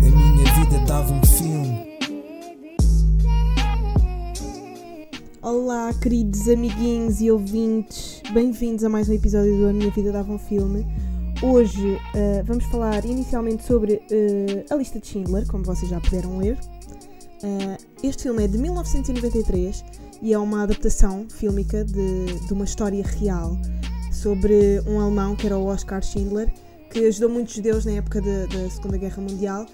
A minha vida dava um filme. Olá, queridos amiguinhos e ouvintes, bem-vindos a mais um episódio do A Minha Vida Dava um Filme. Hoje eh, vamos falar inicialmente sobre eh, a lista de Schindler, como vocês já puderam ler. Eh, este filme é de 1993 e é uma adaptação fílmica de, de uma história real sobre um alemão que era o Oscar Schindler, que ajudou muitos judeus na época da- da Segunda Guerra Mundial.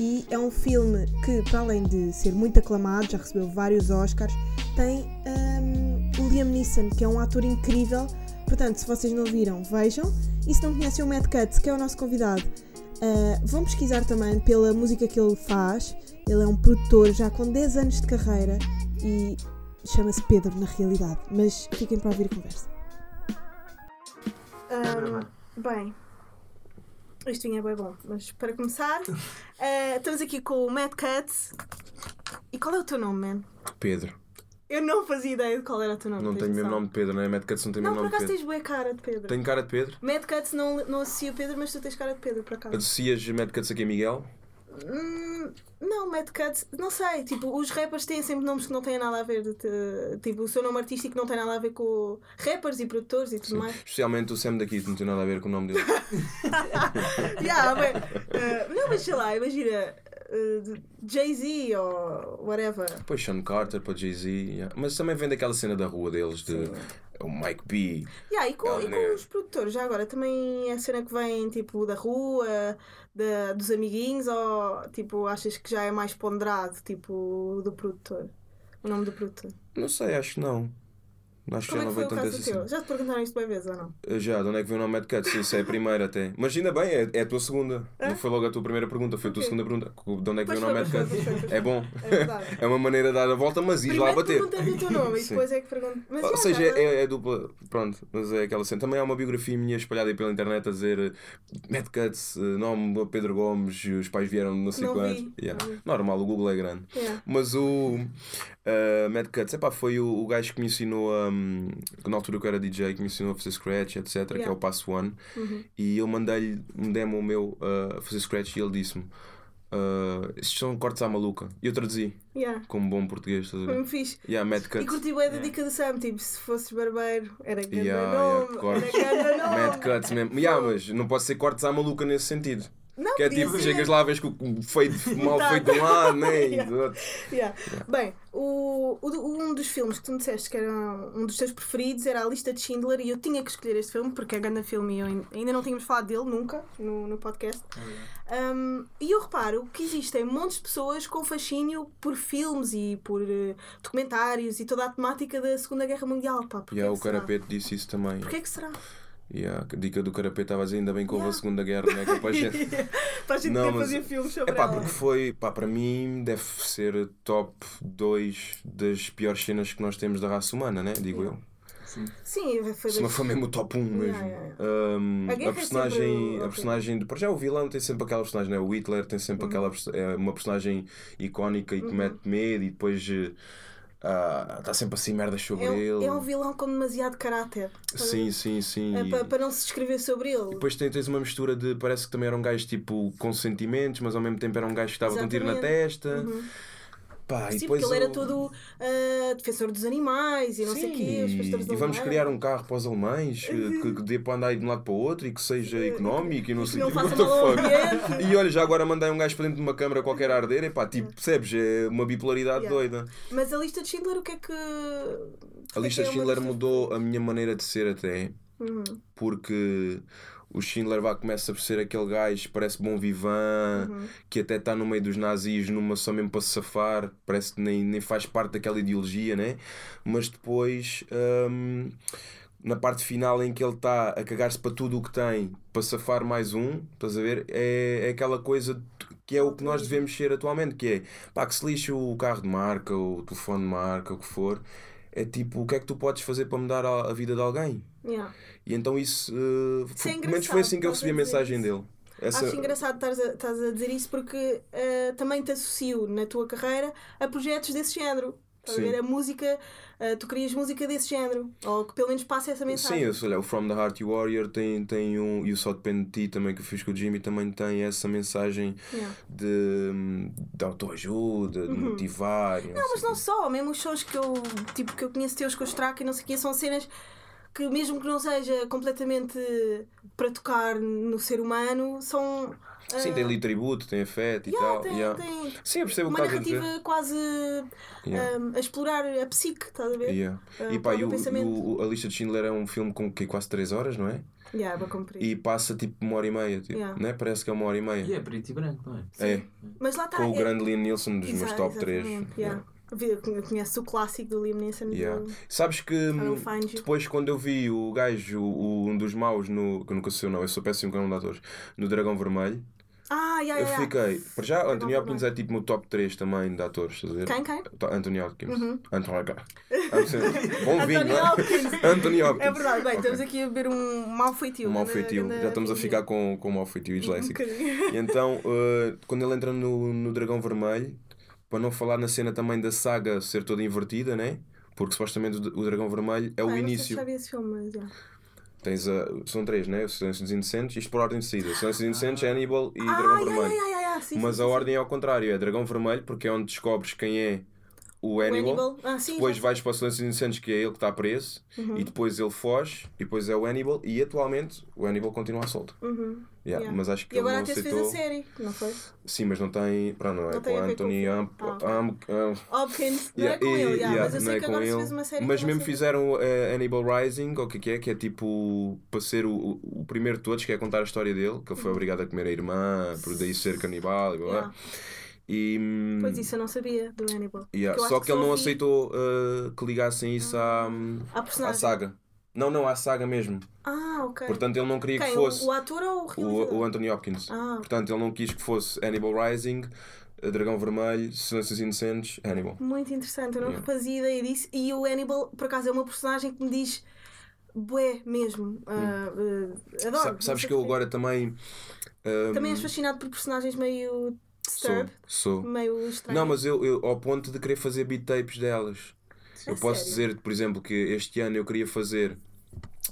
E é um filme que, para além de ser muito aclamado, já recebeu vários Oscars, tem hum, o Liam Neeson, que é um ator incrível. Portanto, se vocês não viram, vejam. E se não conhecem o Matt Cutts, que é o nosso convidado, ah, vão pesquisar também pela música que ele faz. Ele é um produtor já com 10 anos de carreira e chama-se Pedro na realidade. Mas fiquem para ouvir a conversa. bem, isto vinha bem bom, mas para começar, ah, estamos aqui com o Matt Cutts. E qual é o teu nome, man? Pedro. Eu não fazia ideia de qual era o teu nome. Não tenho mesmo noção? nome de Pedro, não é? Mad Cats não tem Não, mesmo por nome de acaso Pedro. tens bué cara de Pedro. Tenho cara de Pedro? Mad Cats não, não associa Pedro, mas tu tens cara de Pedro, por acaso. Associas Mad Cats aqui a Miguel? Hum, não, Mad Cats, não sei. Tipo, os rappers têm sempre nomes que não têm nada a ver. de- tipo, o seu nome artístico não tem nada a ver com rappers e produtores e tudo mais. Especialmente o Sam daqui, não tem nada a ver com o nome dele. yeah, bem, eh, não, mas sei lá, imagina. de- Jay-Z ou whatever. Depois Sean Carter para Jay-Z. yeah. Mas também vem daquela cena da rua deles, de o Mike B. Yeah, e, com, e é- com os produtores, já agora, também é a cena que vem tipo da rua, da, dos amiguinhos, ou tipo, achas que já é mais ponderado, tipo, do produtor? O nome do produtor. Não sei, acho que não. Acho que Como já é não que foi tanto essa cena. Já te perguntaram isto bem vezes ou não? Já, de onde é que veio o nome Mad Cats? Isso é a primeira até. Mas ainda bem, é, é a tua segunda. Não foi logo a tua primeira pergunta, foi a tua Ok. segunda pergunta. De onde é que Pois veio o nome Mad foi. É bom. É. É uma maneira de dar a volta, mas ir lá bater. perguntas o teu nome e Sim. depois é que pergunto. Mas Ou já, seja, já, é, é dupla. Pronto, mas é aquela cena. Também há uma biografia minha espalhada aí pela internet a dizer eh, Mad Cuts, eh, nome Pedro Gomes, os pais vieram não sei quantos. Yeah. Normal, o Google é grande. Mas o eh, Mad Cuts, epá, foi o, o gajo que me ensinou a. Um, na altura que eu era DJ, que me ensinou a fazer scratch, etc. Que é Yeah. o Passo One. Uhum. E eu mandei-lhe um demo meu eh, a fazer scratch e ele disse-me. eh, estes são cortes à maluca. E eu traduzi, Yeah. como bom português. estás a Foi ver? um fixe. Yeah, Mad E Cuts. curti bem da dica do Sam, tipo, se fosses barbeiro, era grande Yeah, nome, yeah, cortes. era grande nome. Mad Cuts mesmo. Yeah, mas não pode ser cortes à maluca nesse sentido. Não, Que é tipo, ser. chegas lá, vês que o feito, mal Tá. feito de um lado, né? Yeah. do outro. Yeah. Bem, o, o, um dos filmes que tu me disseste que era um dos teus preferidos era a lista de Schindler e eu tinha que escolher este filme porque é grande filme e eu ain- ainda não tínhamos falado dele nunca no, no podcast. Um, e eu reparo que existem montes de pessoas com fascínio por filmes e por eh, documentários e toda a temática da Segunda Guerra Mundial. Pá, E yeah, que o? Carapete disse isso também. Porquê que será? Yeah, a dica do Carapete estava a ainda bem que houve a Yeah. Segunda Guerra, né? Que é para a gente. Para a gente Não, mas- fazer filmes sobre É pá, ela. porque foi, pá, para mim deve ser top 2 das piores cenas que nós temos da raça humana, né? Digo eu. Sim, foi Se não for mesmo o top 1 mesmo. Yeah, yeah, Um, A a é personagem, a personagem de, para já o vilão tem sempre aquela personagem, né? o Hitler tem sempre Uhum. aquela é uma personagem icónica e que mete medo e depois eh, ah, está sempre assim merdas sobre É, um- ele. é um vilão com demasiado caráter. Sim, sim, sim. É, E para, para não se escrever sobre ele. Depois tem- tens uma mistura de parece que também era um gajo tipo com sentimentos, mas ao mesmo tempo era um gajo que estava com um tiro na testa. Pá, e Sim, porque ele era o- todo ah, defensor dos animais e não sei o quê, os Sim, pastores e vamos criar um carro para os alemães que, que dê para andar de um lado para o outro e que seja económico e não e sei o quê. E olha, já agora mandei um gajo para dentro de uma câmara qualquer a arder, epá, tipo, percebes? É uma bipolaridade Yeah. doida. Mas a lista de Schindler, o que é que. A lista de Schindler mudou a minha maneira de ser até, Uhum. porque o Schindler vai começa por ser aquele gajo parece bom vivan, Uhum. que até está no meio dos nazis numa só mesmo para se safar, parece que nem, nem faz parte daquela ideologia, né? Mas depois, hum, na parte final em que ele está a cagar-se para tudo o que tem, para safar mais um, estás a ver? É, é aquela coisa que é o que nós devemos ser atualmente, que é pá, que se lixe o carro de marca, o telefone de marca, o que for. É tipo, o que é que tu podes fazer para mudar a, a vida de alguém? Yeah. E então isso, uh, Isso é pelo menos foi assim que eu recebi a estás mensagem isso. dele. Essa, Acho engraçado estares a, estás a dizer isso porque ah, também te associo na tua carreira a projetos desse género. Estás a Sim. ver? A música, ah, tu querias música desse género, ou que pelo menos passe essa Sim, mensagem. eu sei lá, o From the Heart You Warrior tem, tem um. E o Só Depende de Ti também que eu fiz com o Jimmy também tem essa mensagem Yeah. de, de autoajuda, de motivar. e Uhum. Não, mas não só, mesmo os sons que eu, tipo, que eu conheço teus com os track e não sei o que, são cenas que mesmo que não seja completamente para tocar no ser humano, são. Sim, ah, tem ali tributo, tem afeto e yeah, tal. tem, yeah. tem Sim, eu percebo o uma que a dizer. narrativa quase Yeah. ah, a explorar a psique, estás a ver? Yeah. Ah, e pá, o e o, o- a lista de Schindler é um filme com que, quase 3 horas, não é? Yeah, cumprir. E passa tipo uma hora e meia, tipo, Yeah. né? Parece que é uma hora e meia. E é preto e branco, não é? É, Mas lá está. com o é- grande Liam Neeson dos meus Exa- top 3. exatamente, yeah. Conheço o clássico do Liam Neeson. do- Yeah. Sabes que hum, depois quando eu vi o gajo, o, um dos maus, no, que nunca sei o nome, eu sou péssimo com o nome de atores, no Dragão Vermelho, Ah, yeah, eu yeah, yeah. fiquei. Para já, Anthony Hopkins é tipo o meu top 3 também de atores, estás a ver? Quem, quem? Tá, Anthony Hopkins. Uhum. Anthony Hopkins. Bom vinho, Anthony não é? Hopkins. Anthony Hopkins. É verdade, bem, Ok. estamos aqui a beber um mau feitio. Um mau feitio. Já estamos a ficar com, com um mau feitio e Um disléxico. E então, uh, quando ele entra no, no Dragão Vermelho, para não falar na cena também da saga ser toda invertida, né? Porque supostamente o, o Dragão Vermelho é o Ah, início. já vi esse filme, mas já. Tens a, são três, né? O Silêncio dos Inocentes, isto por ordem de saída. Silêncio dos Inocentes, Hannibal e Ah, Dragão Vermelho. sim, Mas sim, a sim, ordem é ao contrário, é Dragão Vermelho, porque é onde descobres quem é o sim. O Hannibal. Hannibal. Ah, sim, Depois já vais para o Silêncio dos Inocentes, que é ele que está preso, Uhum. e depois ele foge, e depois é o Hannibal, e atualmente o Hannibal continua solto. Uhum. Yeah, Yeah. Mas acho que E agora até se fez aceitou. a série, não foi? Sim, mas não tem. Pronto, não é Não com ver com Anthony filme. Am- Ah, ok. Am- Am- Hopkins, não Yeah, é com ele, yeah, mas eu sei é que com agora se ele. fez uma série. Mas com mesmo fizeram eh, Hannibal Rising, ou o que que é, que é tipo para ser o, o- o primeiro de todos, que é contar a história dele, que ele foi obrigado a comer a irmã, por daí ser canibal e blá blá. E, hum, Pois isso eu não sabia do Hannibal. yeah, Só acho que ele não vi aceitou eh, que ligassem isso à, A à personagem. saga. Não, não, à saga mesmo. Ah, ok. Portanto, ele não queria Quem? que fosse O, o ator ou o realizador? o, o Anthony Hopkins. Ah, Portanto, ele não quis que fosse Hannibal Rising, eh, Dragão Vermelho, Silêncios Inocentes, Hannibal. muito interessante, eu não Yeah. fazia ideia disso. E o Hannibal, por acaso, é uma personagem que me diz bué mesmo. Ah, ah, adoro. Sa- sabes que eu agora também. ahm, Também és fascinado por personagens meio disturb, sou. meio estranho. Não, mas eu, eu ao ponto de querer fazer beat tapes delas. Eu A posso sério? dizer, por exemplo, que este ano eu queria fazer.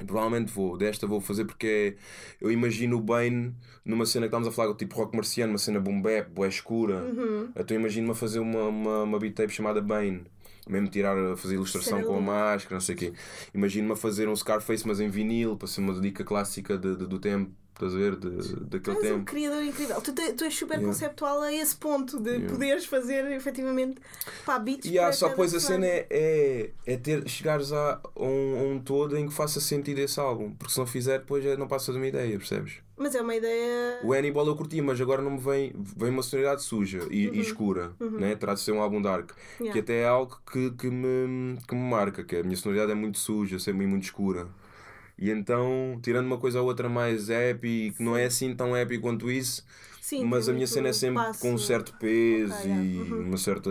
Provavelmente vou, desta vou fazer porque é, eu imagino o Bane numa cena que estávamos a falar, tipo rock marciano, uma cena boom bap, boa escura. Uhum. Então imagino-me a fazer uma, uma, uma beat tape chamada Bane. Mesmo tirar, a fazer ilustração com a máscara, não sei o quê. Imagino-me a fazer um Scarface, mas em vinil, para ser uma dica clássica de, de- do tempo, estás a ver? De, Tu daquele és um tempo. criador incrível. Tu, te- tu és super Yeah. conceptual a esse ponto de poderes fazer efetivamente pá, beats para só depois a cena é, é, é ter, chegares a, um, um todo em que faça sentido esse álbum. Porque se não fizer, depois já não passa de uma ideia, percebes? Mas é uma ideia. O Hannibal eu curti, mas agora não me vem, vem uma sonoridade suja e, Uhum. e escura, né? terá de ser um álbum dark, Yeah. que até é algo que, que, me, que me marca, que a minha sonoridade é muito suja, sempre muito escura. E então, tirando uma coisa ou outra mais happy, que não é assim tão happy quanto isso, Sim, mas a minha cena é sempre passo. com um certo peso Ok, yeah. e Uhum. uma certa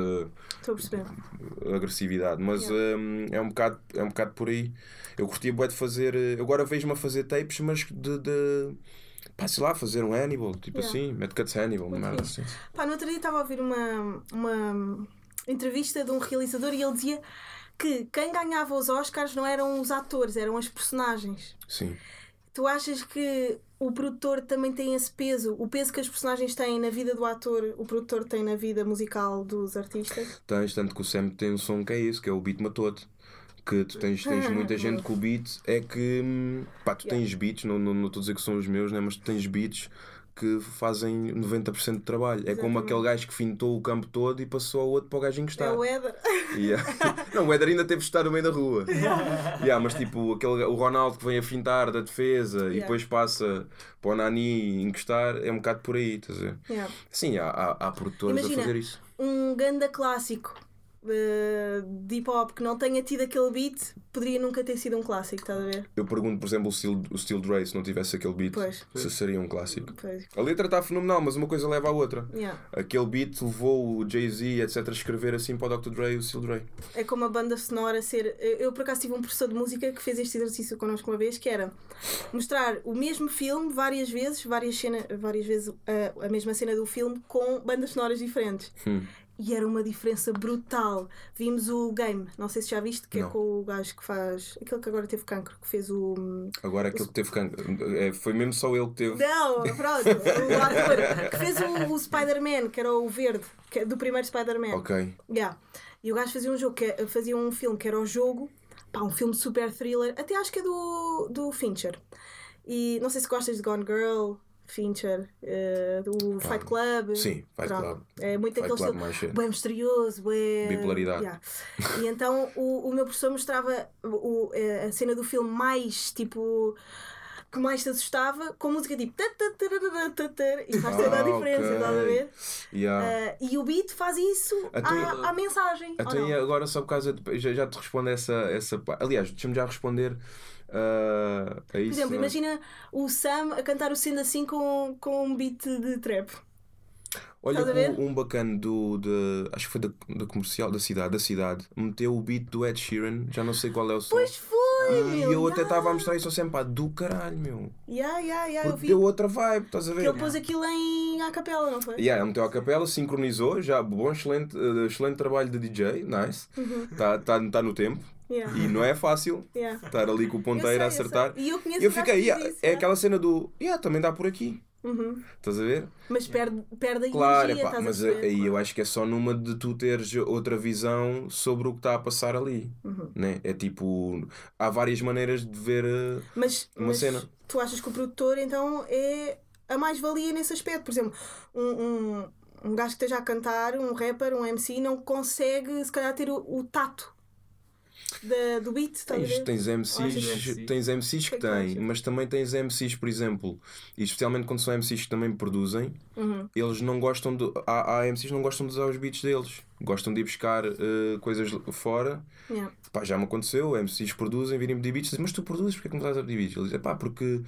agressividade, mas hum, é, um bocado, é um bocado por aí. Eu curtia bué de fazer. eh, Agora vejo-me a fazer tapes, mas de. de pá, sei lá, fazer um Hannibal, tipo Yeah. assim, Mad Cuts Hannibal, uma merda assim. Pá, no outro dia estava a ouvir uma, uma entrevista de um realizador e ele dizia que quem ganhava os Oscars não eram os atores, eram as personagens. Sim. Tu achas que o produtor também tem esse peso? O peso que as personagens têm na vida do ator, o produtor tem na vida musical dos artistas? Tens, tanto que o Sam tem um som que é isso, que é o beat matou-te. Que tu tens, tens muita gente que o beat é que. hum, Pá, tu tens beats, não estou não, estou a dizer que são os meus, né, mas tu tens beats que fazem 90% de trabalho. É como Exatamente. aquele gajo que fintou o campo todo e passou ao outro para o gajo encostar. É o Éder. Yeah. Não, o Éder ainda teve de estar no meio da rua. Yeah, mas tipo, aquele, o Ronaldo que vem a fintar da defesa e Yeah. depois passa para o Nani encostar, é um bocado por aí, estás a ver? Yeah. Sim, há, há, há produtores Imagina. a fazer isso. Um ganda clássico eh, de hip hop que não tenha tido aquele beat poderia nunca ter sido um clássico, estás a ver? Eu pergunto, por exemplo, o Steel, o Steel Dre, se não tivesse aquele beat, Pois. se seria um clássico. Pois. A letra está fenomenal, mas uma coisa leva à outra. Yeah. Aquele beat levou o Jay-Z, etc., a escrever assim para o Dr. Dre e o Steel Dre. É como a banda sonora ser. Eu, eu, por acaso tive um professor de música que fez este exercício connosco uma vez, que era mostrar o mesmo filme várias vezes, várias, cena, várias vezes a, a mesma cena do filme com bandas sonoras diferentes. Hum. E era uma diferença brutal. Vimos o game, não sei se já viste, que Não. é com o gajo que faz. aquele que agora teve cancro, que fez o. Agora aquele que teve cancro. é, Foi mesmo só ele que teve. Não, pronto, o ator que fez o, o Spider-Man, que era o verde, que é do primeiro Spider-Man. Ok. Yeah. E o gajo fazia um jogo, que é- fazia um filme que era o jogo, pá, um filme super thriller, até acho que é do, do Fincher. E não sei se gostas de Gone Girl, Fincher, eh, do Fight Club. Sim, Fight Pronto. Club. É muito Fight aquele Club estilo bem misterioso, bem. Bipolaridade. Yeah. E então o, o meu professor mostrava o, eh, a cena do filme mais tipo. que mais te assustava, com música tipo. E faz toda a Ah, diferença, estás a ver? Eh, e o beat faz isso Até- à, à mensagem. Até agora só por causa de, já, já te respondo essa, essa Aliás, deixa-me já responder ah, a Por isso. exemplo, imagina o Sam a cantar o sendo assim com, com um beat de trap. Olha um, bacana do. De, acho que foi da, da comercial, da cidade, da cidade, meteu o beat do Ed Sheeran, já não sei qual é o som. Pois foi, e meu. eu até yeah. estava a mostrar isso ao sempre, pá, do caralho, meu. Yeah, yeah, yeah, eu vi. deu outra vibe, estás a ver? Que ele pôs aquilo em à capela, não foi? Yeah, ele meteu a capela, sincronizou, já bom, excelente, eh, excelente trabalho de DJ, nice. Está tá, tá no tempo. Yeah. E não é fácil Yeah. estar ali com o ponteiro a Eu eu acertar. sei. E eu conheço eu fiquei, que yeah, isso, é aquela cena do, yeah, também dá por aqui. Uhum. Estás a ver? Mas perde, perde a Claro, energia, epá, mas aí eu acho que é só numa de tu teres outra visão sobre o que está a passar ali. Uhum. Né? É tipo, há várias maneiras de ver. eh, Mas, uma mas cena. tu achas que o produtor então é a mais-valia nesse aspecto? Por exemplo, um, um, um gajo que esteja a cantar, um rapper, um MC, não consegue se calhar ter o, o tato da, do beat, a Tens, tens MCs, MC. tens MCs que que que têm, mas também tens MCs, por exemplo, e especialmente quando são MCs que também produzem, Uhum. eles não gostam de. Há, há MCs que não gostam de usar os beats deles, gostam de ir buscar eh, coisas fora. Yeah. Pá, já me aconteceu, MCs produzem, virem pedir beats, dizem, mas tu produzes, porque é que não estás a pedir beats? Ele diz, pá, porque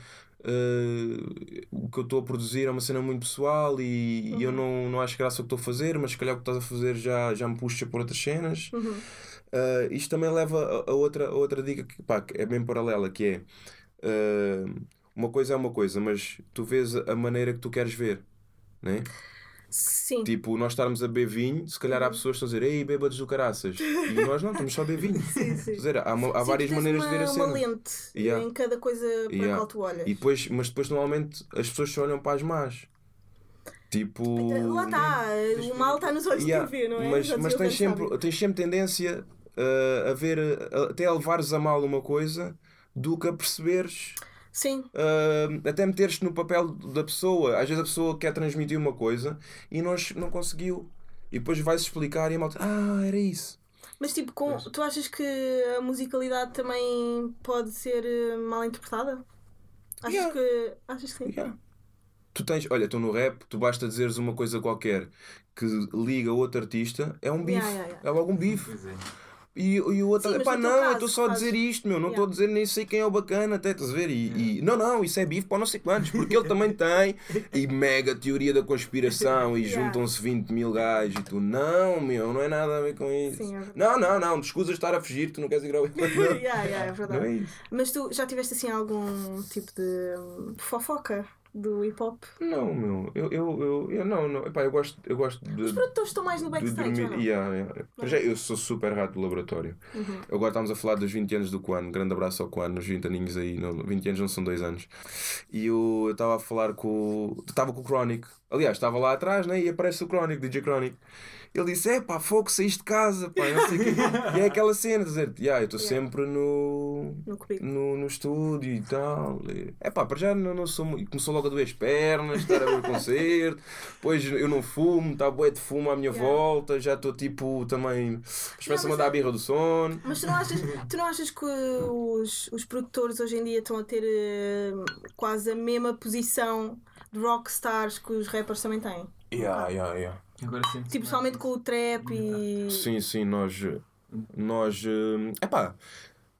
eh, o que eu estou a produzir é uma cena muito pessoal e, e eu não, não acho graça o que estou a fazer, mas se calhar o que estás a fazer já, já me puxa por outras cenas. Uhum. Eh, isto também leva a, a outra, a outra dica que pá, que é bem paralela, que é eh, uma coisa é uma coisa, mas tu vês a maneira que tu queres ver. Né? Sim. Tipo, nós estarmos a beber vinho, se calhar há pessoas que estão a dizer, ei, bêbados do caraças. E nós não, estamos só a beber vinho. Sim, sim. Dizer, há, uma- há Sim, várias maneiras uma, de ver a uma cena. lente Yeah. em cada coisa para Yeah. a qual tu olhas. E depois, mas depois normalmente as pessoas só olham para as más. Tipo. Lá está, o mal está nos olhos Yeah, de quem vê, não é? Mas, mas tens, sempre, tens sempre tendência uh, a ver, uh, até a levares a mal uma coisa do que a perceberes, Sim, uh, até meteres-te no papel da pessoa. Às vezes a pessoa quer transmitir uma coisa e nós não conseguiu. E depois vais explicar e a malta, ah, era isso. mas tipo, com, tu achas que a musicalidade também pode ser eh, mal interpretada? Achas Yeah. que. Achas que sim? Yeah. Tu tens, olha, tu no rap, tu basta dizeres uma coisa qualquer que liga outro artista, é um bife. Yeah, yeah, yeah. É logo um bife. É. E, e o outro, Sim, não, eu caso, estou só a dizer isto, meu, não estou Yeah. a dizer nem sei quem é o bacana, até estás a ver? E, e- não, não, isso é bife para não sei quantos, porque ele também tem, e mega teoria da conspiração, e Yeah. juntam-se 20 mil gajos, e tu, não, meu, não é nada a ver com isso. Sim, é não, não, não, te escusas de estar a fugir, tu não queres ir ao. yeah, yeah, é verdade. É. Mas tu já tiveste assim algum tipo de fofoca do hip hop? Não, meu, eu, eu, eu, eu não, não, epá, eu gosto, eu gosto de. Os produtores estão mais no de backstage, dormir. ou não? Yeah, yeah. Já, eu sou super rato do laboratório. Uhum. Agora estamos a falar dos 20 anos do Quan. Grande abraço ao Quan, nos 20 aninhos aí. Não, 20 anos não são 2 anos. E eu estava a falar com. Estava com o Chronic. Aliás, estava lá atrás né? e aparece o Chronic, DJ Chronic. Ele disse: É pá, fogo, saíste de casa. Pá, não sei o quê. E é aquela cena, dizer yeah, eu estou Yeah. sempre no. No. No, no estúdio e tal. É pá, para já não, não sou muito. Começou logo a doer as pernas, estar a ver o concerto. Depois eu não fumo, está bué de fumo à minha Yeah. volta. Já estou tipo também. Mas a dar a birra do sono. Mas tu não achas, tu não achas que os, os produtores hoje em dia estão a ter eh, quase a mesma posição de rockstars que os rappers também têm? Yeah, yeah, yeah. Agora sim. Tipo, somente com o trap e. Sim, sim, nós. Nós. É pá.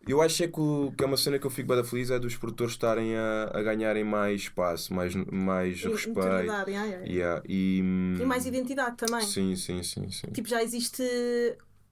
Eu acho é que, o- que é uma cena que eu fico bem feliz é dos produtores estarem a, a ganharem mais espaço, mais, mais e- respeito. yeah, yeah. Yeah, e, E mais identidade também. Sim, sim, sim, sim. Tipo, já existe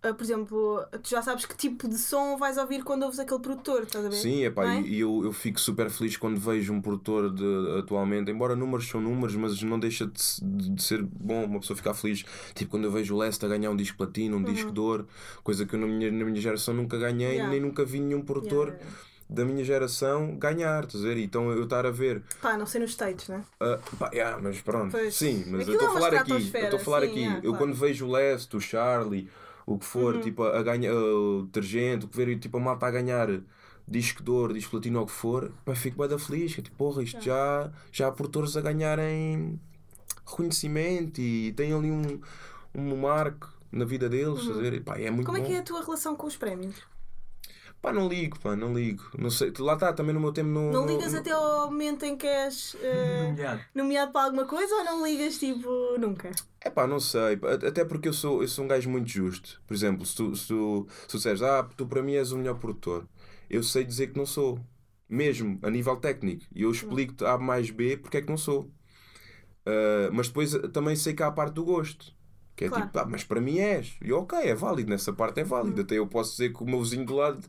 por exemplo, tu já sabes que tipo de som vais ouvir quando ouves aquele produtor, estás a ver? Sim, epá, é? e e eu, eu fico super feliz quando vejo um produtor de, atualmente, embora números são números, mas não deixa de, de- ser bom uma pessoa ficar feliz. Tipo, quando eu vejo o Leste a ganhar um disco platino, um disco de ouro, coisa que eu na minha, na minha geração nunca ganhei, Uhum. Yeah. nem nunca vi nenhum produtor Yeah, da minha geração ganhar, estás a ver? Então eu estar a ver Pá, não sei nos States, né? ah, pá, yeah, mas pronto, Pois. sim, mas Aquilo eu estou é a uma falar aqui, eu estou a falar sim, aqui, yeah, eu claro. Uhum. quando vejo o Leste, o Charlie, o que for, tipo, a, a ganhar o detergente, o que ver, tipo, a malta a ganhar disco de ouro, disco platino ou o que for, pá, fico bem da feliz, que é tipo, porra, isto já, já há produtores a ganharem reconhecimento e tem ali um, um marco na vida deles? E, pá, é muito Como é bom. que é a tua relação com os prémios? Pá, não ligo, pá, não ligo. Não sei, lá está, também no meu tempo não. Não ligas até ao momento em que és eh, Nomeado. nomeado para alguma coisa ou não ligas tipo nunca? É pá, não sei. Até porque eu sou, eu sou um gajo muito justo. Por exemplo, se tu, se tu, se tu disseres, ah, tu para mim és o melhor produtor, eu sei dizer que não sou. Mesmo a nível técnico. E eu explico-te A mais B porque é que não sou. Ah, mas depois também sei que há a parte do gosto. Que é Claro. tipo, ah, mas para mim és. E ok, é válido, nessa parte é válido. Até eu posso dizer que o meu vizinho do lado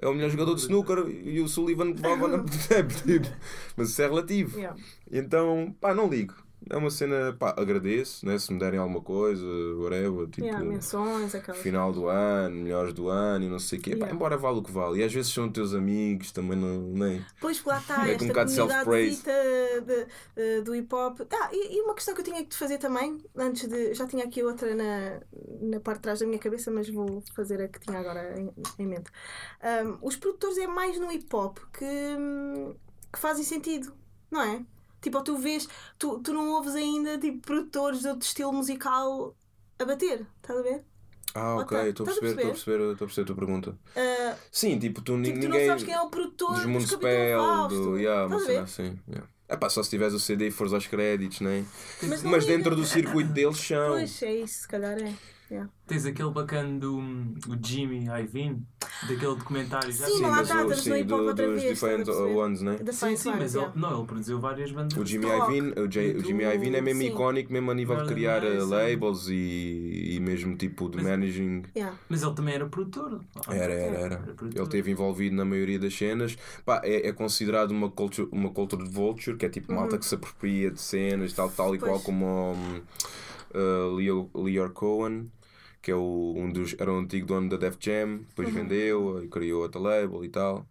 é o melhor jogador de snooker e o Sullivan que vai na tipo, Mas isso é relativo. Yeah. Então, pá, não ligo. É uma cena, pá, agradeço, né? Se me derem alguma coisa, whatever, tipo, Yeah, menções, aquelas. final do ano, melhores do ano e não sei o quê. Pá, Yeah. embora vale o que vale. E às vezes são teus amigos, também não. Nem. Pois lá está, É um esta comunidade de, de- do hip hop. Ah, e, e uma questão que eu tinha que te fazer também, antes de. Já tinha aqui outra na, na parte de trás da minha cabeça, mas vou fazer a que tinha agora em, em mente. Ahm, os produtores é mais no hip hop que, que fazem sentido, não é? Tipo, tu vês, tu, tu não ouves ainda tipo, produtores de outro estilo musical a bater, estás a ver? Ah, ok, tá. estou a perceber, estou a perceber, estou a perceber a tua pergunta. Ah, Sim, tipo, tu, tipo, tu não ninguém. sabes quem é o produtor dos dos Mundo Capitão Spell, Fausto. do. Yeah, uma cena assim. Yeah. É pá, só se tiveres o CD e fores aos créditos, né? Mas Mas, dentro do circuito deles são. Pois, é isso, se calhar é. Yeah. Tens aquele bacana do o Jimmy Iovine, daquele documentário. Já Sim, mas lá está, sim, do- outra dos vez. Different perceber? Ones, né? Sim, sim, mas ele, não, ele produziu várias bandas. O Jimmy. Iovine, o, o Jimmy Iovine é mesmo sim. icónico, mesmo a nível de criar eh, Lights, labels e, e mesmo tipo de managing. Mas ele também era produtor. Era, era, era. Ele esteve envolvido na maioria das cenas. Pá, é, é considerado uma culture, uma culture de vulture, que é tipo malta que se apropria de cenas, tal, tal e Uhum. Qual como uh, Leo, Leor Cohen, que é o, um dos, era um antigo dono da Def Jam, depois Uhum. vendeu e criou outra label e tal.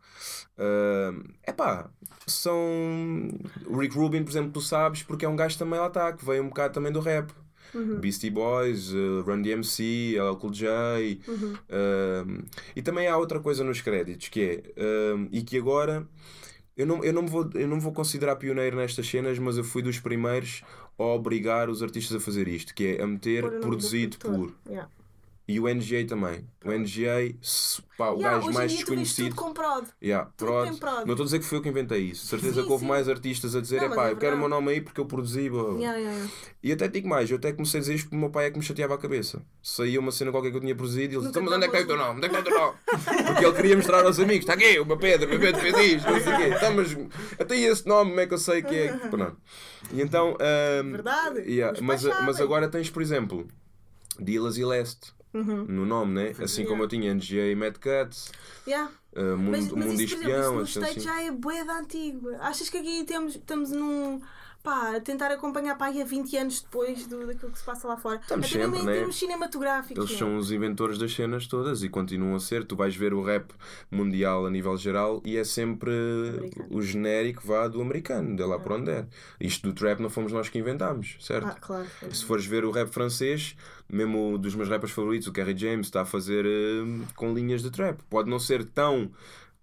É pá, são. O Rick Rubin, por exemplo, tu sabes, porque é um gajo também lá está, que veio um bocado também do rap. Uhum. Beastie Boys, uh, Run DMC, LL Cool J. Uhum. um, e também há outra coisa nos créditos que é, um, e que agora eu não, eu, não vou, eu não vou considerar pioneiro nestas cenas, mas eu fui dos primeiros obrigar os artistas a fazer isto, que é a meter produzido por. Yeah. E o NGA também. O NGA, pá, o Yeah, gajo mais desconhecido. tudo com prod. Yeah, prod. prod. Não estou a dizer que fui eu que inventei isso. Certeza Sim, que houve sim. mais artistas a dizer: Não, é pá, é eu quero o meu nome aí porque eu produzi. blá, blá, blá." Yeah, yeah. E até digo mais, eu até comecei a dizer isto porque o meu pai é que me chateava a cabeça. Saía uma cena qualquer que eu tinha produzido e ele disse: "Então, mas onde é que está o teu nome? Onde é que está o teu nome? Porque ele queria mostrar aos amigos: está aqui, o meu Pedro, o meu Pedro fez isto, não sei o quê. Então, mas até esse nome, como é que eu sei que é? E então. ahm, Verdade. yeah, mas, mas agora tens, por exemplo, Dilas e Leste. Uhum. No nome, né? Assim como eu tinha NGA e Mad Cats, Yeah. ah, Mundo, Mas, mas mundo isso, por exemplo, isso no assim, State já é bué da antigo. Achas que aqui temos, estamos num. Pá, tentar acompanhar pá, aí a 20 anos depois do, daquilo que se passa lá fora? Estamos Até sempre, em né? termos cinematográficos. Eles não é? são os inventores das cenas todas e continuam a ser. Tu vais ver o rap mundial a nível geral e é sempre Americano. o genérico vá do americano, de lá para onde é. Isto do trap não fomos nós que inventámos, certo? Ah, claro. Se fores ver o rap francês, mesmo dos meus rappers favoritos, o Kerry James, está a fazer eh, com linhas de trap. Pode não ser tão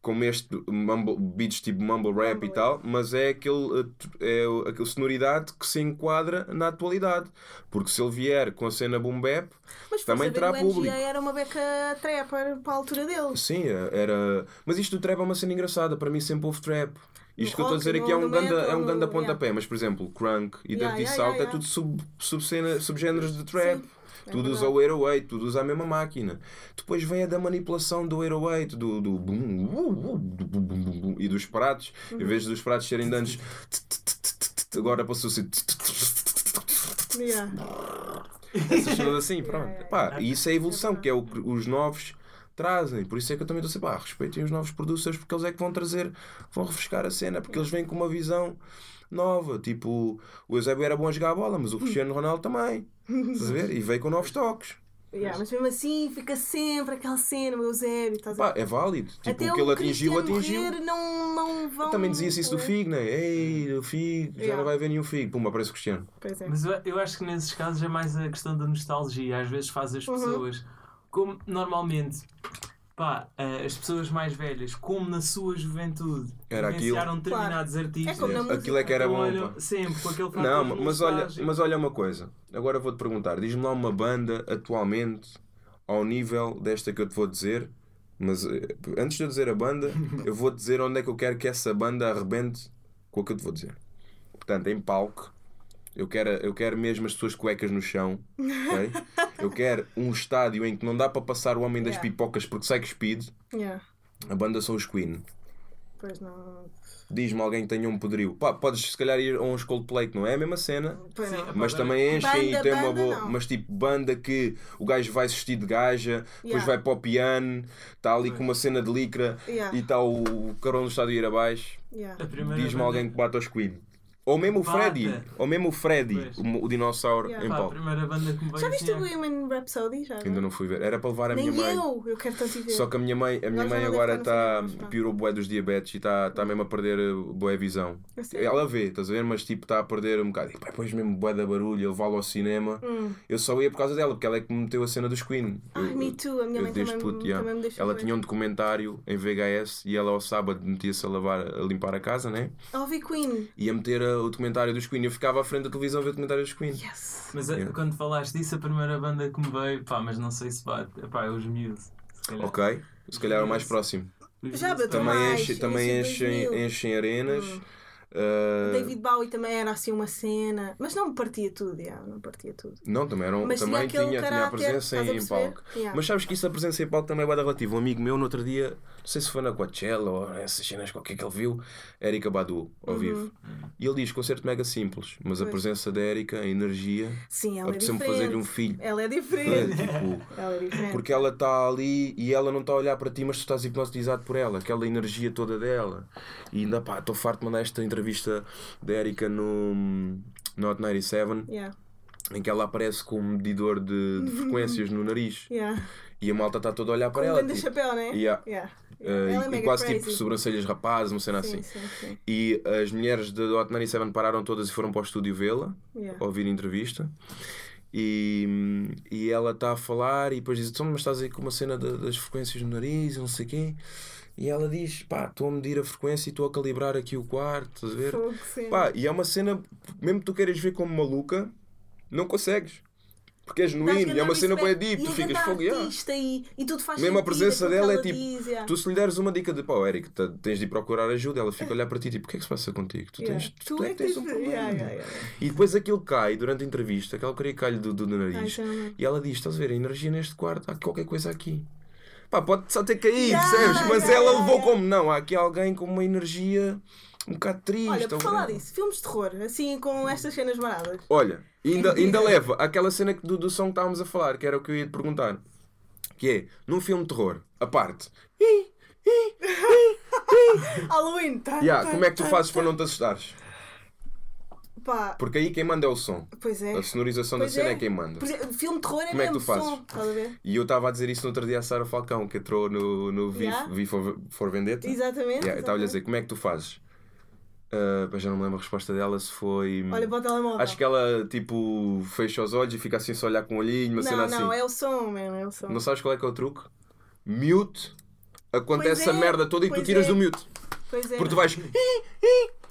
como este mumble, beats tipo mumble rap Mumble e tal, mas é aquele, eh, é aquele sonoridade que se enquadra na atualidade. Porque se ele vier com a cena boom bap, Mas também terá o público. era uma beca trapper para a altura dele. Sim, era. Mas isto do trap é uma cena engraçada. Para mim sempre houve trap. Isto No que eu estou a dizer aqui no- é um no ganda, é um ganda pontapé. Mas, por exemplo, Crunk e Yeah, Dirty yeah, South yeah, é yeah. tudo sub, subcena, subgéneros de trap. Sim, é tudo usa o 808, tudo usa a mesma máquina. Depois vem a da manipulação do 808, do, do bum, uh, uh, do bum, bum, bum, bum, e dos pratos. Uhum. Em vez dos pratos serem danos, agora passou-se. Yeah. Essas cenas assim, pronto. Yeah, Pá, e isso é a evolução, É que é o que os novos trazem. Por isso é que eu também estou sempre, pá, respeitem os novos producers, porque eles é que vão trazer, vão refrescar a cena, porque eles vêm com uma visão nova. Tipo, o Eusébio era bom a jogar a bola, mas o Cristiano Ronaldo também. Estás a ver? E veio com novos toques. Yeah, mas mesmo assim fica sempre aquela cena, meu Eusébio, estás a Pá, é válido. Tipo, Até o que ele o atingiu, atingiu. morrer, não, não vão. Eu também dizia-se isso do Figo, né? Ei, o Figo, já Yeah. não vai haver nenhum Figo. Pumba, aparece o Cristiano. Pois é. Mas eu, acho que nesses casos é mais a questão da nostalgia. Às vezes faz as Uhum. pessoas, como normalmente, pá, eh, as pessoas mais velhas, como na sua juventude, Era aquilo. determinados artistas. É como música. Aquilo é que era bom. olham pá. sempre com aquele Não, mas olha, mas olha uma coisa. Agora vou-te perguntar. Diz-me lá uma banda atualmente ao nível desta que eu te vou dizer. Mas eh, antes de eu dizer a banda, eu vou dizer onde é que eu quero que essa banda arrebente com o que eu te vou dizer. Portanto, em palco, eu quero, eu quero mesmo as tuas cuecas no chão. ok? Eu quero um estádio em que não dá para passar o homem das Yeah. pipocas porque sai cuspido. Yeah. A banda são os Queen. Pois não. Diz-me alguém que tenha um poderio. Pá, podes se calhar ir a uns Coldplay, que não é a mesma cena. Pois Sim, não. Mas também enchem banda, e tem uma boa. não. Mas tipo, banda que o gajo vai assistir de gaja, depois Yeah. vai para o piano, está ali com uma cena de licra Yeah. e está o, o carão do estádio a ir abaixo. Yeah. Diz-me alguém que bate aos Queen. Ou mesmo o. Freddy. Ou mesmo o Freddy, o, o dinossauro Yeah. em Pá, a palco. primeira banda que me veio Já viste assim o é- Women Rhapsody? Já, Ainda não fui ver. Era para levar a Nem minha mãe. eu! Eu quero tanto ir ver. Só que a minha mãe, a minha já mãe deve agora estar está no cinema, mas pronto. piorou bué dos diabetes e está tá mesmo a perder uh, boa visão. A? Ela vê, estás a ver? Mas tipo está a perder um bocado. E pá, depois mesmo bué da barulho, eu levá-lo ao cinema. Hum. Eu só ia por causa dela, porque ela é que me meteu a cena dos Queen. Ai, Eu- me too. A minha eu mãe desde também, puto, yeah. também me deixou Ela ver. tinha um documentário em VHS e ela ao sábado metia-se a lavar, a limpar a casa, né? A ouvir Queen. Ia meter o documentário dos Queen. Eu ficava à frente da televisão a ver o documentário dos Queen. Yes! Mas eh, Yeah. quando falaste disso, a primeira banda que me veio, pá, mas não sei se bate. Epá, é os Muse. se. Ok? Se calhar é o mais próximo. Já bateu pá. Também, mais, enche, também enchem, 2000. enchem arenas. Hum. Uh, David Bowie também era assim uma cena. Mas não me partia tudo, yeah, não partia tudo. Não, também, era um, Mas tinha também aquele tinha, tinha a caráter, presença a em, em palco. Yeah. Mas sabes que isso da presença em palco também é relativo. Um amigo meu, no outro dia, não sei se foi na Coachella ou essas cenas qualquer que ele viu, Erika Badu, ao Uhum. vivo. E ele diz: concerto mega simples, mas a Pois. presença da Erika, a energia, Sim, ela é diferente. fazer-lhe um filho. Ela é diferente. tipo, ela é diferente. porque ela está ali e ela não está a olhar para ti, mas tu estás hipnotizado por ela, aquela energia toda dela. E ainda pá, estou farto de mandar esta entrevista da Erika no, no Hot 97 Yeah, em que ela aparece com um medidor de, de frequências no nariz yeah. e a malta está toda a olhar para ela. tipo, chapéu, né? Yeah. Yeah. é e- e, quase crazy. tipo sobrancelhas rapazes, uma cena Sim, assim. sim, sim. E as mulheres de Hot 97 pararam todas e foram para o estúdio vê-la, Yeah. ouvir a entrevista. E, e ela está a falar e depois diz: "Então, Mas estás aí com uma cena da- das frequências no nariz, não sei o quê. E ela diz: Pá, estou a medir a frequência e estou a calibrar aqui o quarto, estás a ver? Fogo. Pá, e é uma cena, mesmo que tu queiras ver como maluca, não consegues. Porque é genuíno e é uma cena bem deep, E tu ficas fogo. artista e, e tudo faz Mesmo a presença dela é tipo, diz, yeah. Tu se lhe deres uma dica de pá, Eric, tens de ir procurar ajuda, ela fica a olhar para ti tipo, o que é que se passa contigo? Tu, Yeah. tens, tu, é que tens um problema. Yeah. E depois aquilo cai durante a entrevista, aquela queria cai do, do, Ai, nariz. também. E ela diz: Estás a ver, a energia neste quarto, há qualquer coisa aqui. Pá, pode só ter caído, Yeah, percebes? Mas yeah, ela yeah, levou como não. Há aqui alguém com uma energia um bocado triste. Olha, por falar disso, filmes de terror, assim com estas cenas maradas. Olha, ainda, ainda leva aquela cena do, do som que estávamos a falar, que era o que eu ia te perguntar. Que é, num filme de terror, a parte. Halloween, tá? Yeah, como é que tu fazes para não te assustares? Pá, Porque aí quem manda é o som. pois é. A sonorização Pois da cena é, é. quem manda. Por exemplo, filme de terror é Como é que mesmo tu fazes? som, estás a ver? E eu estava a dizer isso no outro dia à Sara Falcão, que entrou no, no V, Yeah. v for, for Vendetta. Exatamente. Yeah, estava-lhe a dizer, como é que tu fazes? Pá, já não me lembro a resposta dela, se foi... Olha para o telemóvel. Acho que ela, tipo, fecha os olhos e fica assim só a olhar com o olhinho, cena Não, assim. não, é o som, mesmo, é o som. Não sabes qual é que é o truque? Mute. Acontece Pois a é, merda toda e tu tiras é. do mute. Pois é. Porque tu vais...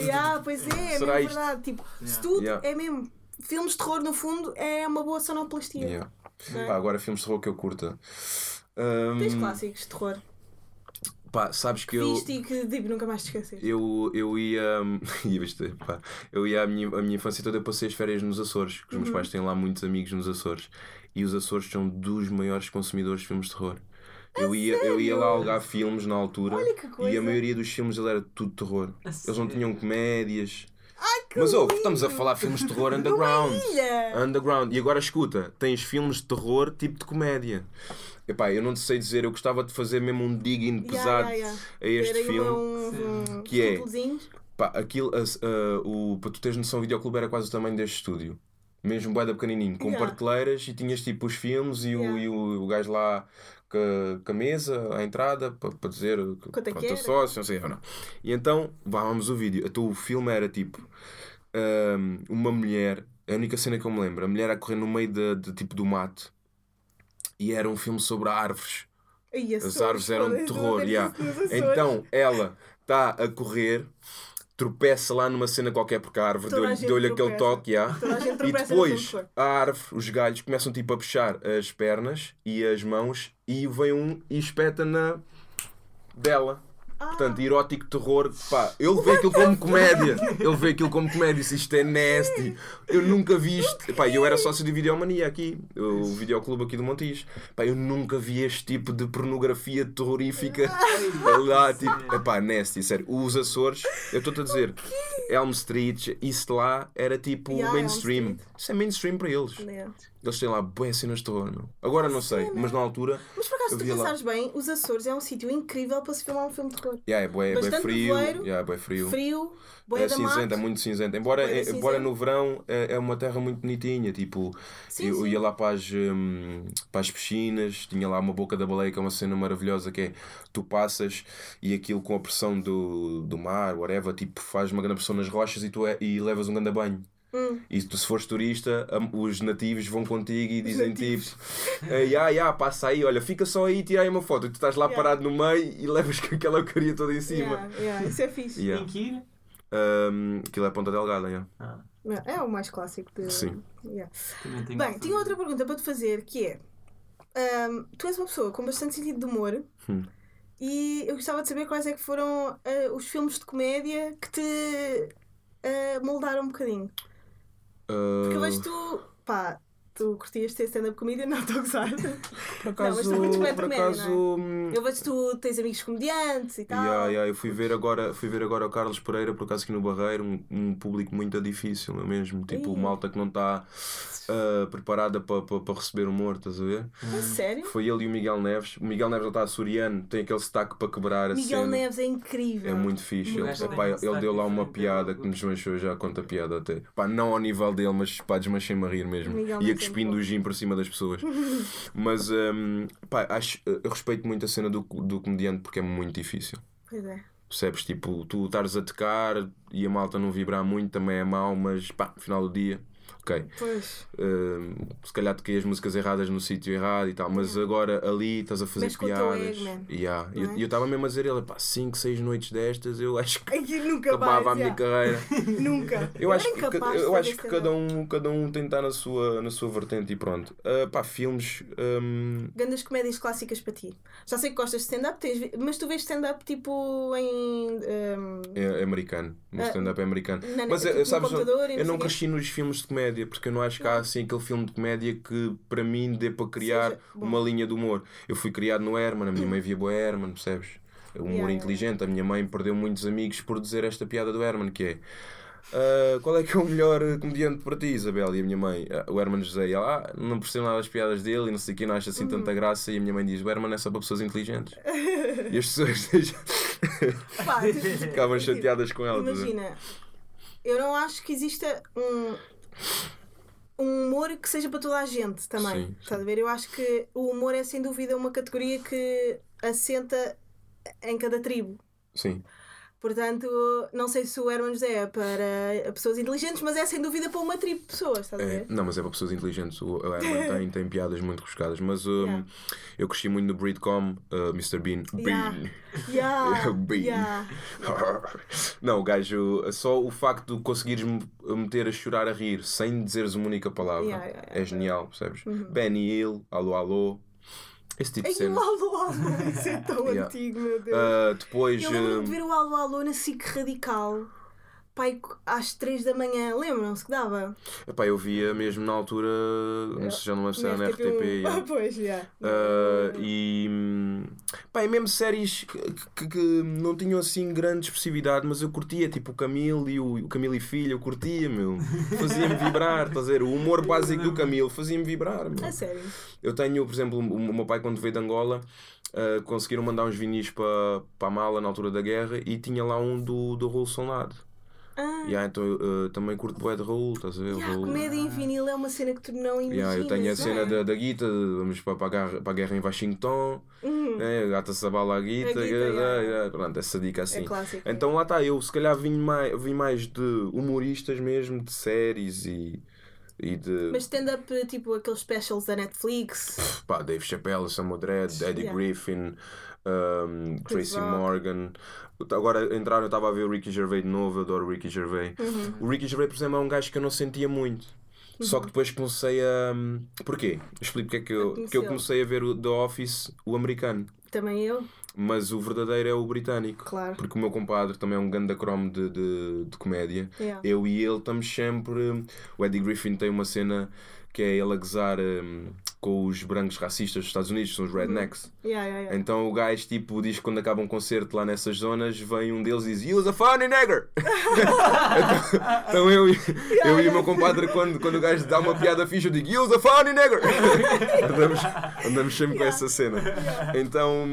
Yeah, pois é, é Será mesmo isto? verdade. Tipo, se tudo Yeah. é mesmo. Filmes de terror, no fundo, é uma boa sonoplastia. Yeah. É. Pá, agora filmes de terror que eu curta. Ahm, Tens clássicos de terror. pá, sabes que eu... Viste e que tipo, nunca mais te esqueces. Eu, eu ia. ia vestir, pá, eu ia a minha, a minha infância toda, eu passei as férias nos Açores, que os Uhum. meus pais têm lá muitos amigos nos Açores. E os Açores são dos maiores consumidores de filmes de terror. Eu ia, eu ia lá alugar filmes na altura e a maioria dos filmes ele era tudo terror. A Eles não sério? tinham comédias. Ai, Mas ouve, estamos a falar de filmes de terror underground. ilha. Underground. E agora escuta, tens filmes de terror tipo de comédia. Epá, eu não te sei dizer, eu gostava de fazer mesmo um digging Yeah, pesado yeah, yeah. a este filme. Um, um, Que é-. Pá, aquilo, as- ah, o, para tu teres noção, o videoclube era quase o tamanho deste estúdio. Mesmo boeda pequenininho, com Yeah. prateleiras e tinhas tipo os filmes e, o, Yeah. e o, o gajo lá com a, mesa à entrada para, dizer que Quanto é pronto, a sócio, não sei ou não. E então, vamos o vídeo. Então o filme era tipo ahm, uma mulher, a única cena que eu me lembro, a mulher a correr no meio de, de tipo do mato e era um filme sobre árvores. As árvores eram de terror, yeah. Então ela está a correr, tropeça lá numa cena qualquer porque a árvore deu-lhe deu-lhe aquele toque. yeah. E depois a árvore, os galhos começam tipo a puxar as pernas e as mãos e vem um e espeta na dela. Portanto, erótico terror, pá, ele vê aquilo como comédia. Ele vê aquilo como comédia, disse isto é nasty. Eu nunca vi isto. Pá, eu era sócio de Videomania aqui, o videoclube aqui do Montijo. Pá, eu nunca vi este tipo de pornografia terrorífica lá, tipo, pá, nasty, sério. Os Açores, eu estou-te a dizer, Elm Street, isso lá era tipo Yeah, mainstream. Isso é mainstream para eles. Yeah. Eles têm lá boas cenas de terror, meu. Agora não sei, mas na altura. Mas por acaso, se tu via lá. pensares bem, os Açores é um sítio incrível para se filmar um filme de terror. Yeah, é bué, bué Bastante frio. nevoeiro, Yeah, bué frio. Frio, É é muito cinzento. Embora, é- embora cinzento. no verão é, é uma terra muito bonitinha. Tipo, Sim, eu sim. ia lá para as, hum, para as piscinas, tinha lá uma boca da baleia, que é uma cena maravilhosa, que é tu passas e aquilo com a pressão do, do mar, whatever, tipo, faz uma grande pressão nas rochas e tu é, e levas um grande banho. Hum. E tu, se fores turista, os nativos vão contigo e dizem tipo: "Eh, Ya, ya, passa aí, olha, fica só aí e tira aí uma foto. E tu estás lá Yeah. parado no meio e levas com aquela eucaria toda em cima. Yeah, yeah, isso é fixe. Yeah. Tem que ir? Um, aquilo é Ponta Delgada, yeah. Ah, É o mais clássico de. Sim. Yeah. Bem, tinha outra pergunta para te fazer que é: ahm, tu és uma pessoa com bastante sentido de humor Hum. e eu gostava de saber quais é que foram ah, os filmes de comédia que te ah, moldaram um bocadinho. Porque eu vejo tu, pá, tu curtias ter stand-up comedian, não estou a gozar. por acaso, mas bué de por comédia, acaso, hum, Eu vejo tu tens amigos comediantes e tal. yeah, yeah, eu fui ver agora, fui ver agora o Carlos Pereira, por acaso aqui no Barreiro, um, um público muito difícil é mesmo, tipo Ih. malta que não está uh, preparada para pa, pa receber humor, estás a ver? A sério? Foi ele e o Miguel Neves. O Miguel Neves ele está açoriano, tem aquele sotaque para quebrar a Miguel cena. Neves é incrível. É muito fixe. O Ele, epá, ele deu lá uma diferente, piada é que me desmanchou já conta piada até. Pá, não ao nível dele, mas pá, desmanchei-me a rir mesmo. Miguel é cuspindo o gin por cima das pessoas. mas hum, pá, acho, eu respeito muito a cena do, do comediante porque é muito difícil. Pois é. Percebes? Tipo, tu estares a tocar e a malta não vibrar muito também é mau, mas pá, no final do dia, ok. Pois. Hum, se calhar toquei as músicas erradas no sítio errado e tal, mas agora ali estás a fazer teu piadas. Yeah. E Não eu é? eu estava mesmo a dizer ele, pá, 5, 6 noites destas eu acho que que nunca acabava a minha carreira. Nunca. Eu acho era que, eu acho que cada, um, cada um tem de estar na sua, na sua vertente e pronto. Ah, pá, filmes. hum, Grandes comédias clássicas para ti. Já sei que gostas de stand-up, mas tu vês stand-up tipo em. um, é, é americano. O Ah, stand-up é americano. na- Mas tipo, eh, no sabes, eu não cresci nos filmes de comédia porque eu não acho que há assim aquele filme de comédia que para mim dê para criar Seja uma linha de humor. Eu fui criado no Herman, a minha mãe via boa Herman, percebes? O humor Yeah, yeah. inteligente. A minha mãe perdeu muitos amigos por dizer esta piada do Herman, que é. "Ah, qual é que é o melhor eh, comediante para ti, Isabel? E a minha mãe, ah, o Herman José, e ela, ah, não percebo nada das piadas dele e não sei o que, não acha assim Uhum. tanta graça. E a minha mãe diz: o Herman é só para pessoas inteligentes. e as pessoas Pá, ficavam chateadas com ela. Imagina, eu não acho que exista um, um humor que seja para toda a gente também. Sim, Estás a ver? Eu acho que o humor é sem dúvida uma categoria que assenta em cada tribo. Sim. Portanto, não sei se o Herman José é para pessoas inteligentes, mas é sem dúvida para uma tribo de pessoas, estás a É, ver? não, mas é para pessoas inteligentes. O Herman tem, tem piadas muito rebuscadas. Mas um, Yeah. eu cresci muito no Breedcom, uh, Mr. Bean. Yeah. Bean. Yeah, Bem. yeah. Não, o gajo, só o facto de conseguires me meter a chorar a rir sem dizeres uma única palavra é genial, percebes? Benny Hill, alô, alô. Esse tipo Ai, de cena. o Alô Alô, isso é tão Yeah. antigo, meu Deus. Uh, depois. Eu lembro-me um, de ver o Alô Alô na SIC Radical. Pai, às 3 da manhã, lembram-se que dava? epá, eu via mesmo na altura, não sei, já não lembro se era na RTP. Ah, yeah. pois, já. Uh, e Pá, é mesmo séries que, que- que não tinham assim grande expressividade, mas eu curtia, tipo o Camilo e o, o Camilo e Filho, eu curtia, meu. Fazia-me vibrar, estás a ver? O humor básico do Camilo fazia-me vibrar, meu. A sério. Eu tenho, por exemplo, o, meu pai quando veio de Angola, ah, conseguiram mandar uns vinis para a mala na altura da guerra e tinha lá um do, do Raul Solnado. Ah, Yeah, então eu ah, também curto bué de Raul, estás a ver? O yeah, Raul. comédia em vinil é uma cena que tu não imaginas. Yeah, eu tenho a cena é? da, da guita, vamos para, para, a guerra, para a guerra em Washington, Uhum. né? gata-se a bala à guita, A guita, yeah, yeah. pronto, essa dica É assim. clássico. Então lá está, eu se calhar vim mais, vim mais de humoristas mesmo, de séries e, e de Mas stand-up, tipo aqueles specials da Netflix. pá, Dave Chappelle, Samuel Dredd, Eddie Yeah. Griffin, um, Tracy Rock. Morgan. Agora entraram, eu estava a ver o Ricky Gervais de novo, eu adoro o Ricky Gervais. Uhum. O Ricky Gervais, por exemplo, é um gajo que eu não sentia muito. Só que depois comecei a. Porquê? Explico porque é que eu, que eu comecei a ver o The Office, o americano. Também eu, Mas o verdadeiro é o britânico. claro. Porque o meu compadre também é um ganda cromo de, de, de comédia. Yeah. Eu e ele estamos sempre. O Eddie Griffin tem uma cena que é ele a gozar hum, com os brancos racistas dos Estados Unidos, são os rednecks. Yeah, yeah, yeah. Então o gajo tipo diz que quando acaba um concerto lá nessas zonas, vem um deles e diz Use a funny nigger! então, então eu, e- eu e o meu compadre, quando, quando o gajo dá uma piada fixe, eu digo Use a funny nigger! andamos, andamos sempre com essa cena. Então,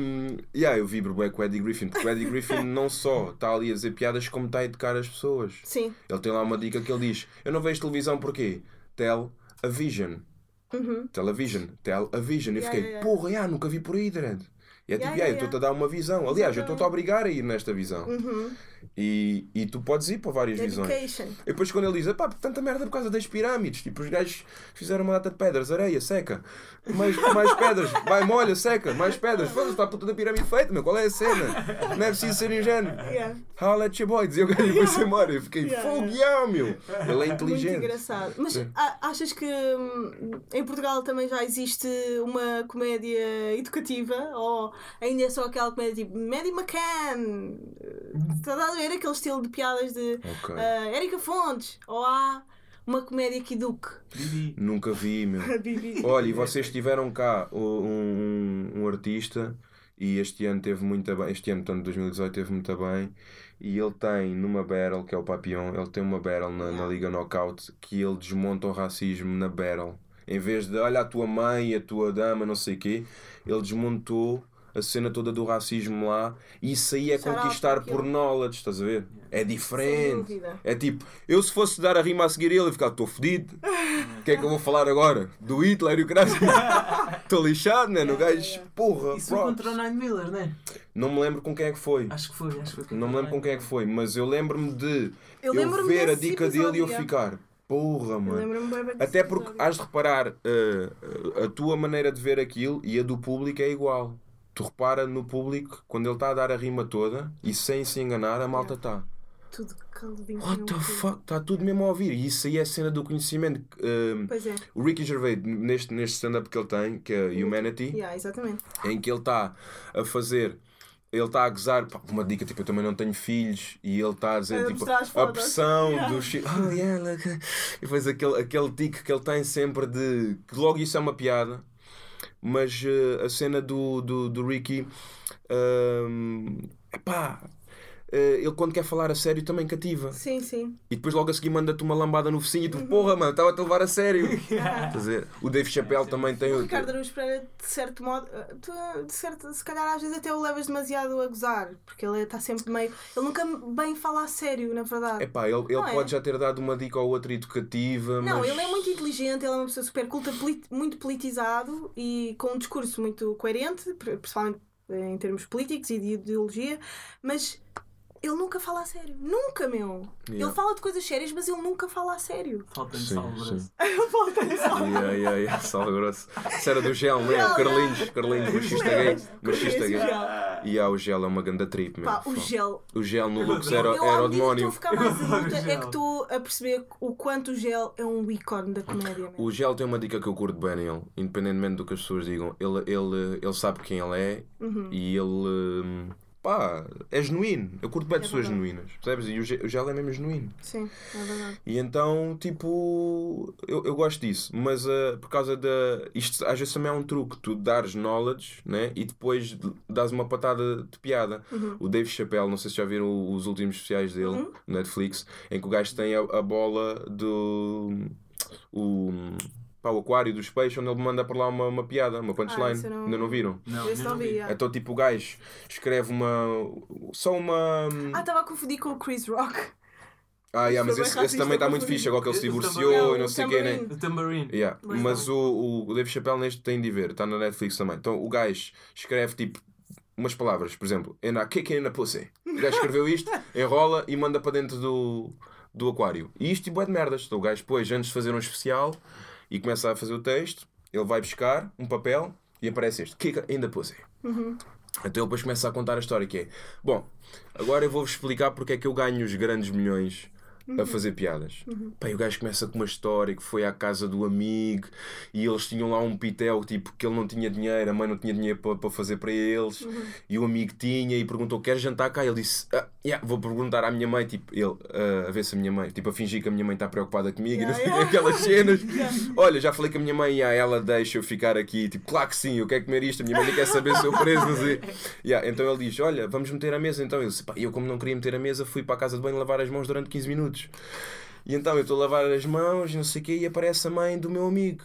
yeah, eu vibro bem com o Eddie Griffin, porque o Eddie Griffin não só está ali a dizer piadas, como está a educar as pessoas. Sim. Ele tem lá uma dica que ele diz: Eu não vejo televisão porquê? Tell a vision. Uhum. Television, tell a vision. E Yeah, fiquei, yeah, yeah. porra, yeah, nunca vi por aí, Dredd. E é tipo, Yeah, eu estou-te a dar uma visão. Aliás, eu estou-te a obrigar a ir nesta visão. Uhum. E, e tu podes ir para várias visões. E depois quando ele diz, pá, tanta merda por causa das pirâmides, tipo, os gajos fizeram uma data de pedras, areia, seca, mais, mais pedras, vai, molha, seca, mais pedras, foda-se, está a puta da pirâmide feita, meu, qual é a cena? Não é preciso ser ingênuo. Yeah. How at your boy, dizia o gajo e foi-se embora. Eu fiquei, Yeah, fogo, yeah. yeah, meu. Ele é Muito inteligente. engraçado. Mas Sim. achas que hum, em Portugal também já existe uma comédia educativa? Ou ainda é só aquela comédia tipo Maddie McCann? Estás a ver aquele estilo de piadas de Ok. ah, Érica Fontes? Ou há uma comédia que eduque? Nunca vi, meu. Olha, e vocês tiveram cá um, um, um artista e este ano teve muito bem, este ano, portanto, 2018 teve muito bem. E ele tem numa battle, que é o Papillon, ele tem uma battle na, na Liga Knockout que ele desmonta o racismo na battle. Em vez de, olha a tua mãe, a tua dama, não sei o quê, ele desmontou a cena toda do racismo lá. E isso aí é Shout out conquistar por knowledge, estás a ver? É diferente. É tipo, eu se fosse dar a rima a seguir ele, eu ficar, estou fedido. O que é que eu vou falar agora? Do Hitler e o caralho? Estou lixado, né? No gajo, porra, Isso foi contra o Nine Miller, né? Não me lembro com quem é que foi. Acho que foi, acho que foi. Não me lembro com quem é que foi, mas eu lembro-me de Eu eu, lembro-me ver a dica dele e eu ficar, porra, mano. Até porque episódio. has de reparar, uh, a tua maneira de ver aquilo e a do público é igual. Tu repara no público, quando ele está a dar a rima toda e sem se enganar, a malta está. Tudo caldinho. What the fuck? Está tudo mesmo a ouvir. E isso aí é a cena do conhecimento. Um, Pois é. o Ricky Gervais, neste, neste stand-up que ele tem, que é Humanity, Yeah, exatamente. em que ele está a fazer. Ele está a gozar, pá, uma dica, tipo, eu também não tenho filhos, e ele está a dizer, A tipo, a pressão Yeah. do chi- oh yeah, look. E depois aquele, aquele tique que ele tem sempre de, que logo isso é uma piada, mas eh, a cena do, do, do Ricky, um, epá, ele quando quer falar a sério também cativa. Sim, sim. E depois logo a seguir manda-te uma lambada no focinho e tu, porra, mano, estava-te a levar a sério. A ver? O Dave Chappelle também tem O o. Ricardo Araújo Pereira, de certo modo, eh, tu, de certo, se calhar às vezes até o levas demasiado a gozar, porque ele está sempre meio. Ele nunca bem fala a sério, na verdade. Epá, ele, ele Não é? pode já ter dado uma dica ou outra educativa, Não, mas... ele é muito inteligente, ele é uma pessoa super culta, poli- muito politizado e com um discurso muito coerente, pr- principalmente em termos políticos e de ideologia, mas ele nunca fala a sério. Nunca, meu! Yeah. Ele fala de coisas sérias, mas ele nunca fala a sério. Falta-lhe sal grosso. Falta-lhe só. Yeah, yeah, yeah, sal grosso. Isso era do gel, é? Não, O Carlinhos, Carlinhos, machista gay. Machista gay. E ah, o gel é uma ganda trip, meu. Pá, o gel. O gel no Eu Lux era, Eu, era o demónio. ficar mais Eu adulta, é que estou a perceber o quanto o gel é um ícone da comédia. mesmo. O gel tem uma dica que eu curto bem nele, independentemente do que as pessoas digam. Ele, ele, ele sabe quem ele é Uhum. e ele, hum, pá, é genuíno. Eu curto bem É pessoas verdade. genuínas, percebes? E o Ge- o gel é mesmo genuíno. Sim, é verdade. E então, tipo, eu, eu gosto disso, mas ah, por causa da. Isto às vezes também é um truque, tu dares knowledge né? e depois dás uma patada de piada. Uhum. O Dave Chappelle, não sei se já viram os últimos especiais dele, Uhum. no Netflix, em que o gajo tem a, a bola do. O, pá, o aquário dos peixes, onde ele manda para lá uma, uma piada, uma punchline. isso eu não- Ainda não viram? Não, Esse eu não vi. Então, tipo, o gajo escreve uma. Só uma. Ah, estava a confundir com o Chris Rock. Ah, yeah, mas esse, esse também está muito fixe, agora que ele se divorciou e não sei o quê, né? O Tambourine. Yeah. Mas o, o Dave Chappelle neste tem de ver, está na Netflix também. Então o gajo escreve tipo umas palavras, por exemplo, and I kick in the pussy. O gajo escreveu isto, enrola e manda para dentro do, do aquário. E isto tipo é de merdas. Então o gajo depois, antes de fazer um especial e começa a fazer o texto, ele vai buscar um papel e aparece este, kick in the pussy. Então ele depois começa a contar a história que é Bom, agora eu vou-vos explicar porque é que eu ganho os grandes milhões a fazer piadas. Pá, e o gajo começa com uma história que foi à casa do amigo e eles tinham lá um pitel tipo que ele não tinha dinheiro, a mãe não tinha dinheiro para, para fazer para eles e o amigo tinha e perguntou: Queres jantar cá? Ele disse: ah, yeah, Vou perguntar à minha mãe, tipo, ele ah, a ver se a minha mãe, tipo, a fingir que a minha mãe está preocupada comigo Yeah, e yeah. aquelas cenas. Olha, já falei com a minha mãe, yeah, ela deixa eu ficar aqui, tipo, claro que sim, eu quero comer isto, a minha mãe quer saber se eu preso. Yeah, então ele diz: Olha, vamos meter a mesa. Então ele disse: Pá, eu, como não queria meter a mesa, fui para a casa de banho lavar as mãos durante 15 minutos. E então eu estou a lavar as mãos, não sei o quê, e aparece a mãe do meu amigo.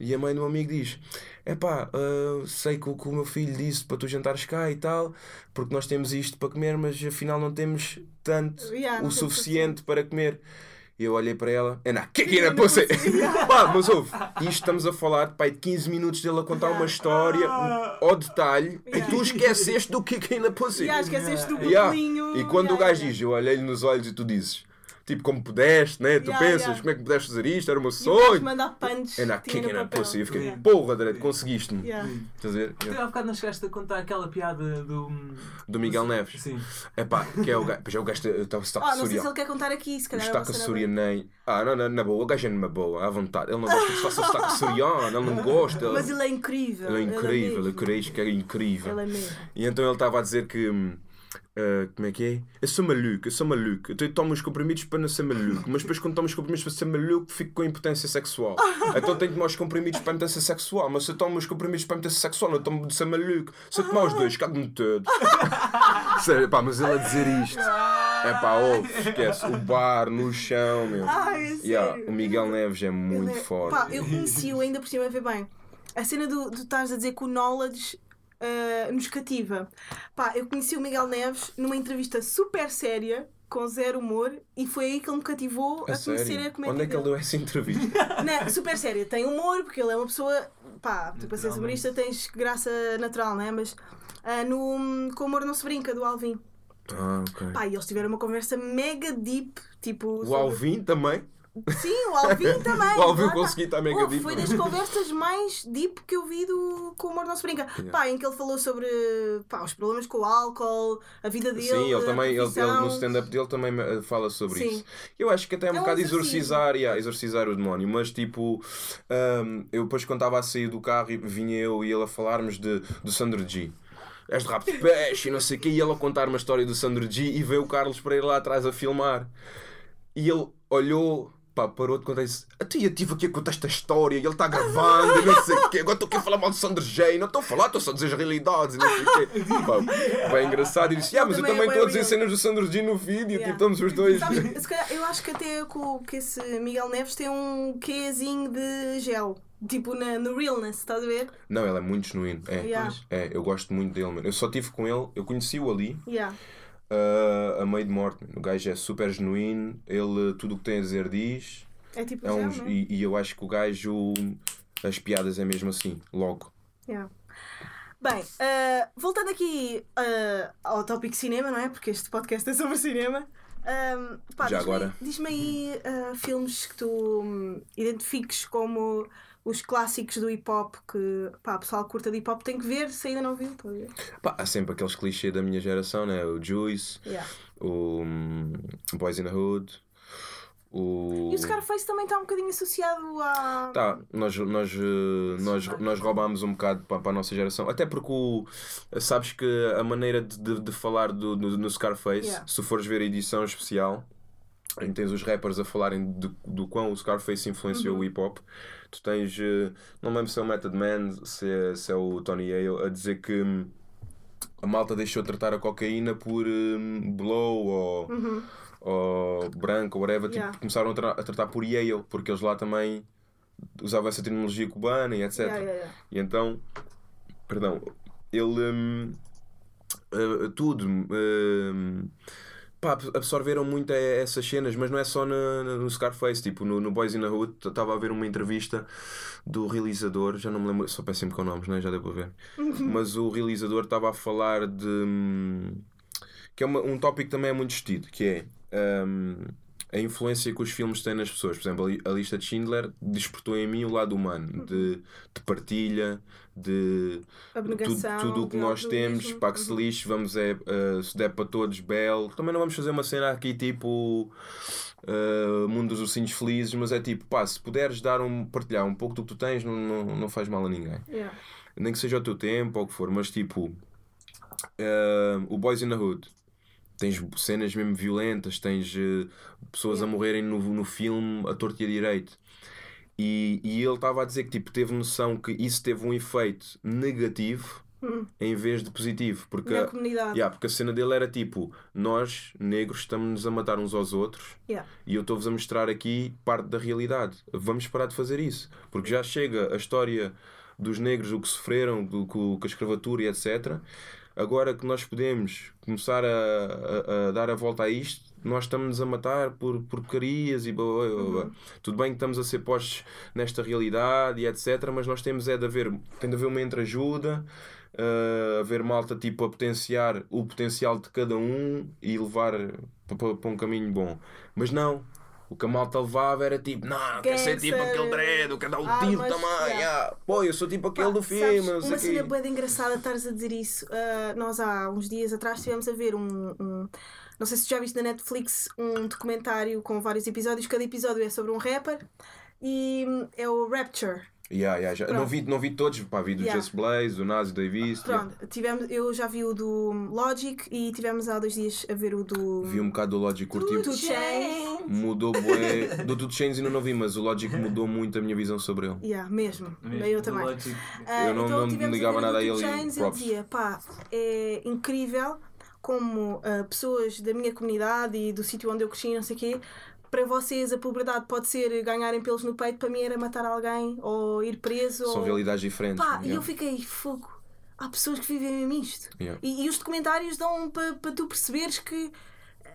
E a mãe do meu amigo diz: Epá, ah, sei que o que o meu filho disse para tu jantares cá e tal, porque nós temos isto para comer, mas afinal não temos tanto Yeah, o suficiente para comer. E eu olhei para ela, in in the the pussy. pussy. Pá, mas ouve, isto estamos a falar pai, de 15 minutos dele a contar uma história ao detalhe e tu esqueceste do kick in the pussy. E ah, esqueceste do Yeah. E quando Yeah, o gajo yeah. diz, eu olhei-lhe nos olhos e tu dizes, tipo, como pudeste, né? Tu Yeah, pensas, yeah. como é que pudeste fazer isto? Era o meu E o sonho. manda punch. And I tinha kick no in the papel. pussy. E eu fiquei, Yeah. porra, Dredd, conseguiste-me. Yeah. Estás a ver? Tu há bocado não chegaste a contar aquela piada do. Do Miguel Neves. Sim. É pá, que é o gajo. Pois é o gajo que está o sotaque Ah, não sei se ele quer contar aqui, se O calhar. é sotaque nem. Ah, não, não, na boa. O gajo é numa boa, à vontade. Ele não gosta que se faça o sotaque açoriano, ele não gosta. Mas ele é incrível. Ele é incrível, eu creio que é incrível. Ele é mesmo. E então ele estava a dizer que. Ah, como é que é? Eu sou maluco, eu sou maluco. Então eu tomo os comprimidos para não ser maluco. Mas depois, quando tomo os comprimidos para ser maluco, fico com impotência sexual. Então tenho que tomar os comprimidos para a impotência sexual. Mas se eu tomo os comprimidos para a impotência sexual, não tomo de ser maluco. Se eu tomar os dois, cago-me todo. Sério, pá, mas ele a dizer isto. É pá, ouve, esquece. O bar no chão, meu. Ai, é. Yeah, o Miguel Neves é Ele muito é- forte. Pá, eu conheci-o ainda por cima, vê bem. A cena do, do estás a dizer que o knowledge ah, nos cativa. Pá, eu conheci o Miguel Neves numa entrevista super séria, com zero humor, e foi aí que ele me cativou a, A conhecer a comédia. Onde é que ele deu essa entrevista? Não, super séria, tem humor, porque ele é uma pessoa. Pá, tu para ser humorista tens graça natural, não é? Mas ah, no Com Humor Não Se Brinca, do Alvin. Ah, ok. Pá, e eles tiveram uma conversa mega deep, tipo. O sobre- Alvin também? Sim, o Alvin também. O Alvin consegui mega Oh. Foi das conversas mais deep que eu vi do Com o Humor Não Se Brinca. Yeah. Pá, em que ele falou sobre pá, os problemas com o álcool, a vida dele. Sim, ele também, ele, ele no stand-up dele também eh, fala sobre Sim. isso. Eu acho que até é um É um bocado exorcizar, yeah, exorcizar o demónio, mas tipo, hum, eu depois quando estava a sair do carro e vinha eu e ele a falarmos de, do Sandro G. És de rap de peixe e não sei o quê, e ele a contar uma história do Sandro G e veio o Carlos para ir lá atrás a filmar. E ele olhou, pá, parou de contar e disse: A tia estive aqui a contar esta história e ele está gravando e não sei o quê. Agora estou aqui a falar mal do Sandro J. Não estou a falar, estou só a dizer as realidades e não sei o quê. Pá, bem engraçado. E disse: Ah, mas eu também é estou a bem dizer cenas do Sandro G no vídeo. Yeah. Tipo, estamos os dois. Sabes, se calhar, eu acho que até com, que esse Miguel Neves tem um quezinho de gel. Tipo na, no realness, estás a ver? Não, ele é muito genuíno. É, Yeah. é, eu gosto muito dele, mano. Eu só estive com ele, eu conheci-o ali. Yeah. Uh, a meio de morte. O gajo é super genuíno, ele tudo o que tem a dizer diz. É tipo É gel, um, não é? e, e eu acho que o gajo, as piadas é mesmo assim, logo. Yeah. Bem, ah, voltando aqui ah, ao tópico cinema, não é? Porque este podcast é sobre cinema. Ahm, pá, Já diz-me- agora. Diz-me aí ah, filmes que tu hum, identifiques como os clássicos do hip hop que pá, o pessoal curta de hip hop tem que ver se ainda não viu. A ver? Pá, há sempre aqueles clichês da minha geração, né? O Juice, Yeah. o hum, Boys in the Hood, O... E o Scarface também está um bocadinho associado a. Tá, nós, nós, eh, nós, nós roubámos um bocado para, para a nossa geração. Até porque o, sabes que a maneira de, de, de falar do, do, no Scarface, Yeah. se fores ver a edição especial, em que tens os rappers a falarem do, do quão o Scarface influenciou Uhum. o hip hop, tu tens, eh, não me lembro se é o Method Man, se é, se é o Tony Yale, a dizer que hum, a malta deixou de tratar a cocaína por hum, blow ou, ou branco ou whatever, tipo, Uhum. Yeah. começaram a, tra- a tratar por Yale, porque eles lá também usavam essa terminologia cubana e etc. Yeah, yeah. E então, perdão, ele hum, eh, tudo hum, pá, absorveram muito essas cenas, mas não é só na- no Scarface, tipo no, no Boys in the Hood, estava a ver uma entrevista do realizador, já não me lembro, sou péssimo com nomes, né? já deu para ver, mas o realizador estava a falar de hum, que é uma- um tópico que também é muito discutido, que é hum, a influência que os filmes têm nas pessoas. Por exemplo, a li- a lista de Schindler despertou em mim o lado humano, de, de partilha, de tudo, Abnegação. tudo o que nós temos, para que se lixe, vamos é, eh, se der para todos, belo. Também não vamos fazer uma cena aqui tipo eh, Mundo dos Ursinhos Felizes, mas é tipo, pá, se puderes dar um, partilhar um pouco do que tu tens, não, não, não faz mal a ninguém Yeah. nem que seja o teu tempo ou o que for, mas tipo, eh, o Boys in the Hood. Tens cenas mesmo violentas, tens eh, pessoas a morrerem no, no filme a torto e a direito. E, e ele estava a dizer que tipo, teve noção que isso teve um efeito negativo Hum. em vez de positivo. Porque, Na comunidade. Yeah, porque a cena dele era tipo: nós, negros, estamos-nos a matar uns aos outros Yeah. e eu estou-vos a mostrar aqui parte da realidade. Vamos parar de fazer isso. Porque já chega a história dos negros, o que sofreram, do, com, com a escravatura e etc. Agora que nós podemos começar a, a- a dar a volta a isto, nós estamos a matar por porcarias e blá, blá, blá, blá. Tudo bem que estamos a ser postos nesta realidade e etc. Mas nós temos é de haver, tem de haver uma entreajuda, uh, haver malta tipo a potenciar o potencial de cada um e levar para, para um caminho bom. Mas não. O que a malta levava era tipo, não, quer ser tipo aquele dread, quer dar o armas, tiro também. yeah. ah. Pô, eu sou tipo aquele Pá, do filme. sabes, uma cena bem engraçada estares a dizer isso. Ah, nós há uns dias atrás estivemos a ver um, um- Não sei se já viste na Netflix um documentário com vários episódios. Cada episódio é sobre um rapper e hum, é o Rapture. Yeah, yeah, já. Não, vi, não vi todos, pá, vi do Yeah. Jesse Blaze, do Nazi Davis. Pronto, tivemos, eu já vi o do Logic e tivemos há dois dias a ver o do. Vi um bocado do Logic, curti. Two Chainz. Mudou bué. Do Two Chains ainda não vi, mas o Logic mudou muito a minha visão sobre ele. Yeah, mesmo. Mesmo eu do também. Ah, Eu não- não tivemos ligava nada a ele e ele props. dizia, pá, é incrível como ah, pessoas da minha comunidade e do sítio onde eu cresci, não sei o quê, para vocês a puberdade pode ser ganharem pelos no peito, para mim era matar alguém ou ir preso. São ou... realidades diferentes. Pá, e yeah. eu fiquei, fogo. Há pessoas que vivem mesmo isto. Yeah. E, e os documentários dão para pa tu perceberes que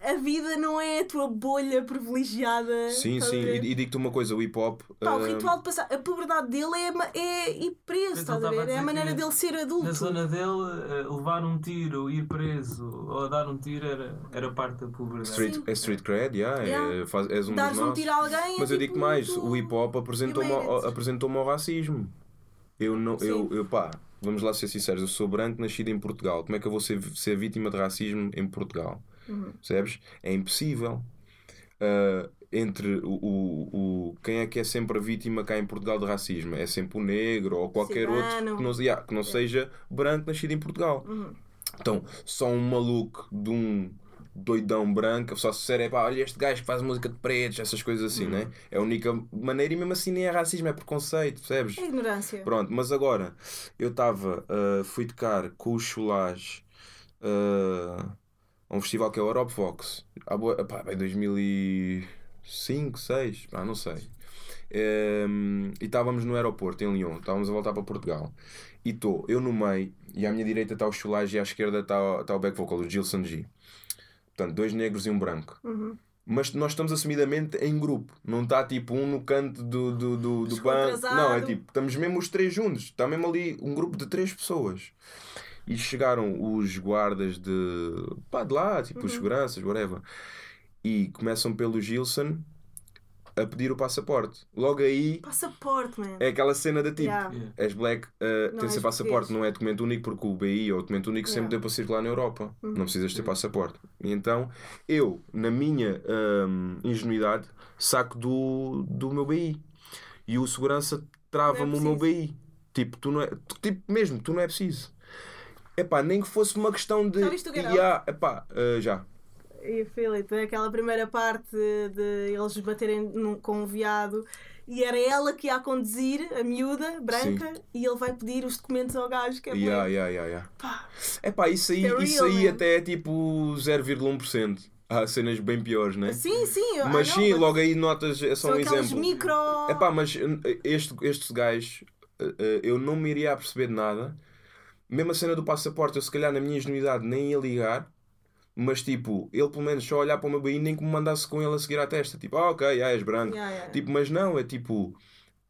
a vida não é a tua bolha privilegiada. Sim, sim. ver? E, e digo-te uma coisa: o hip hop. Pá, o ah, ritual de passar, a puberdade dele é, é ir preso, Mas estás a ver? É a maneira dele ser adulto. Na zona dele, eh, levar um tiro, ir preso ou dar um tiro era, era parte da puberdade. Street, é street cred, yeah, Yeah. É, faz, és um Dares dos um nossos. tiro a alguém. Mas é eu tipo digo mais: muito- o hip hop apresentou-me ao, apresentou ao racismo. Eu não, eu, eu, pá, vamos lá ser sinceros: eu sou branco, nascido em Portugal. Como é que eu vou ser, ser vítima de racismo em Portugal? Uhum. Percebes? É impossível. Ah, entre o, o, o- quem é que é sempre a vítima cá em Portugal de racismo? É sempre o negro ou qualquer outro que não, yeah, que não seja branco nascido em Portugal. Uhum. Então, só um maluco de um doidão branco, só se disser, é pá, olha este gajo que faz música de pretos, essas coisas assim, né? É a única maneira e mesmo assim nem é racismo, é preconceito, percebes? É ignorância. Pronto, mas agora eu estava, ah, fui tocar com o Chulage ah, a um festival que é o Europe Fox, há boa, pá, em 2005, 2006, pá, não sei. Ehm, e estávamos no aeroporto em Lyon, estávamos a voltar para Portugal. E estou eu no meio, e à minha direita está o Chulage e à esquerda está está o back vocal, o Gilson G. Portanto, dois negros e um branco. Uhum. Mas nós estamos assumidamente em grupo. Não está tipo um no canto do, do, do, do banco. Não, é tipo, estamos mesmo os três juntos. Está mesmo ali um grupo de três pessoas. E chegaram os guardas de, pá, de lá, tipo os seguranças, whatever. E começam pelo Gilson a pedir o passaporte. Logo aí Passaporte, man. é aquela cena da tipo. Yeah. Yeah. És black, uh, Não és ser passaporte, não é documento único, porque o BI ou o documento único sempre Yeah. Uhum. deu para circular na Europa. Não precisas ter passaporte. E então, eu, na minha hum, ingenuidade, saco do, do meu BI. E o segurança trava-me é o meu. BI. Tipo, tu não é, tu- tipo, mesmo, tu não é preciso. Epá, nem que fosse uma questão de. Já viste o? Yeah, epá, uh, já. E Filipe, aquela primeira parte de eles baterem num- com um veado e era ela que ia a conduzir, a miúda, branca, e ele vai pedir os documentos ao gajo que é Yeah, black. yeah, yeah, yeah. Pá, Epá, isso aí, É real, isso aí man. até é tipo 0,1%. Há cenas bem piores, né? Sim, sim. Mas sim, know, logo aí notas, é só São um exemplo. micro. Epá, mas este, estes gajos, uh, uh, eu não me iria a perceber de nada. Mesmo a cena do passaporte, eu se calhar na minha ingenuidade nem ia ligar. Mas tipo, ele pelo menos só olhar para o meu BI nem que me mandasse com ele a seguir à testa. Tipo, ah, ok, ah, és branco. Yeah, yeah. Tipo, mas não, é tipo.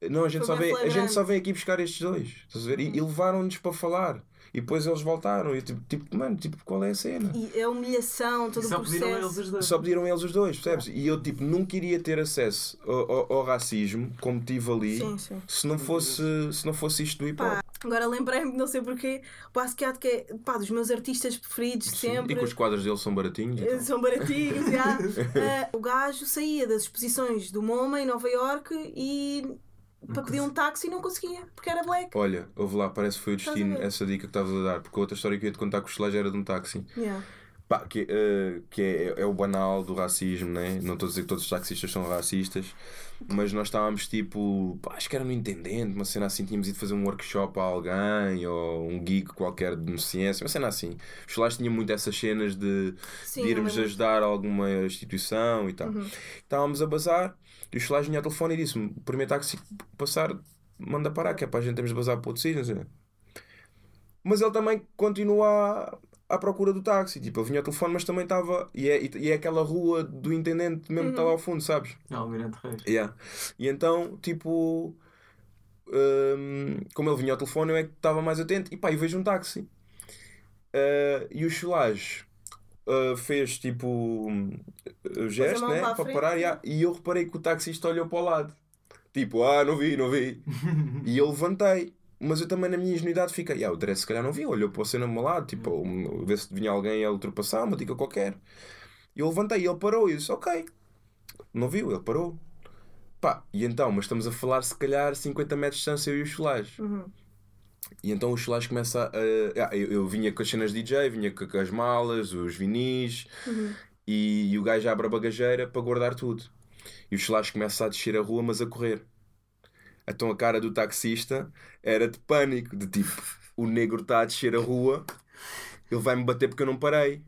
Não, a gente, Foi só vem, a gente só vem aqui buscar estes dois. Estás a ver? E, e levaram-nos para falar. E depois eles voltaram. E eu, tipo, tipo, mano, tipo, qual é a cena? E a humilhação, todo E o só pediram eles processo. os dois. Só pediram eles os dois, percebes? E eu tipo nunca iria ter acesso ao, ao- ao racismo como tive ali Sim, sim. se não fosse se não fosse isto do hip hop. Pá, agora lembrei-me, não sei porquê, o Basquiat que é pá, dos meus artistas preferidos Sim, sempre. E que os quadros deles são baratinhos. então. São baratinhos, já. Ah, o gajo saía das exposições do MoMA em Nova York e para pedir um táxi não conseguia, porque era black. Olha, houve lá, parece que foi o destino, essa dica que estavas a dar, porque a outra história que eu ia te contar com o Schlage era de um táxi. Yeah. Pá, que, eh, que é, é o banal do racismo, né? Não estou a dizer que todos os taxistas são racistas, mas nós estávamos tipo, pá, acho que era no Intendente, uma cena assim, tínhamos ido fazer um workshop a alguém ou um geek qualquer de ciência, uma cena assim. Os Schlage tinha muito essas cenas de, Sim, de irmos ajudar alguma instituição e tal. Uhum. Estávamos a bazar e o Schlage vinha ao telefone e disse-me: o primeiro táxi passar, manda parar, que é para a gente termos de bazar para outro sítio. Mas ele também continua à, à procura do táxi. Tipo, ele vinha ao telefone, mas também estava. E é, e é aquela rua do intendente mesmo que está lá ao fundo, sabes? Não, Almirante Reis. Yeah. E então, tipo. hum, como ele vinha ao telefone, eu é que estava mais atento. E pá, eu vejo um táxi. Ah, e o Cholage fez tipo. o gesto, né? para parar. yeah. E eu reparei que o taxista olhou para o lado. Tipo, ah, não vi, não vi. e eu levantei. Mas eu também, na minha ingenuidade, fiquei. Ah, o Dress se calhar não viu. Olhou para a cena do meu lado. Tipo, um, ver se vinha alguém a ultrapassar, uma dica qualquer. E eu levantei e ele parou. E eu disse, ok. Não viu, ele parou. Pá, e então, mas estamos a falar se calhar 50 metros de distância eu e o Cholage. Uhum. E então o Cholage começa a. eu, eu vinha com as cenas DJ, vinha com, as malas, os vinis, Uhum. e, e o gajo abre a bagageira para guardar tudo. E o Cholage começa a descer a rua, mas a correr. Então a cara do taxista era de pânico, de tipo, o negro está a descer a rua, ele vai-me bater porque eu não parei.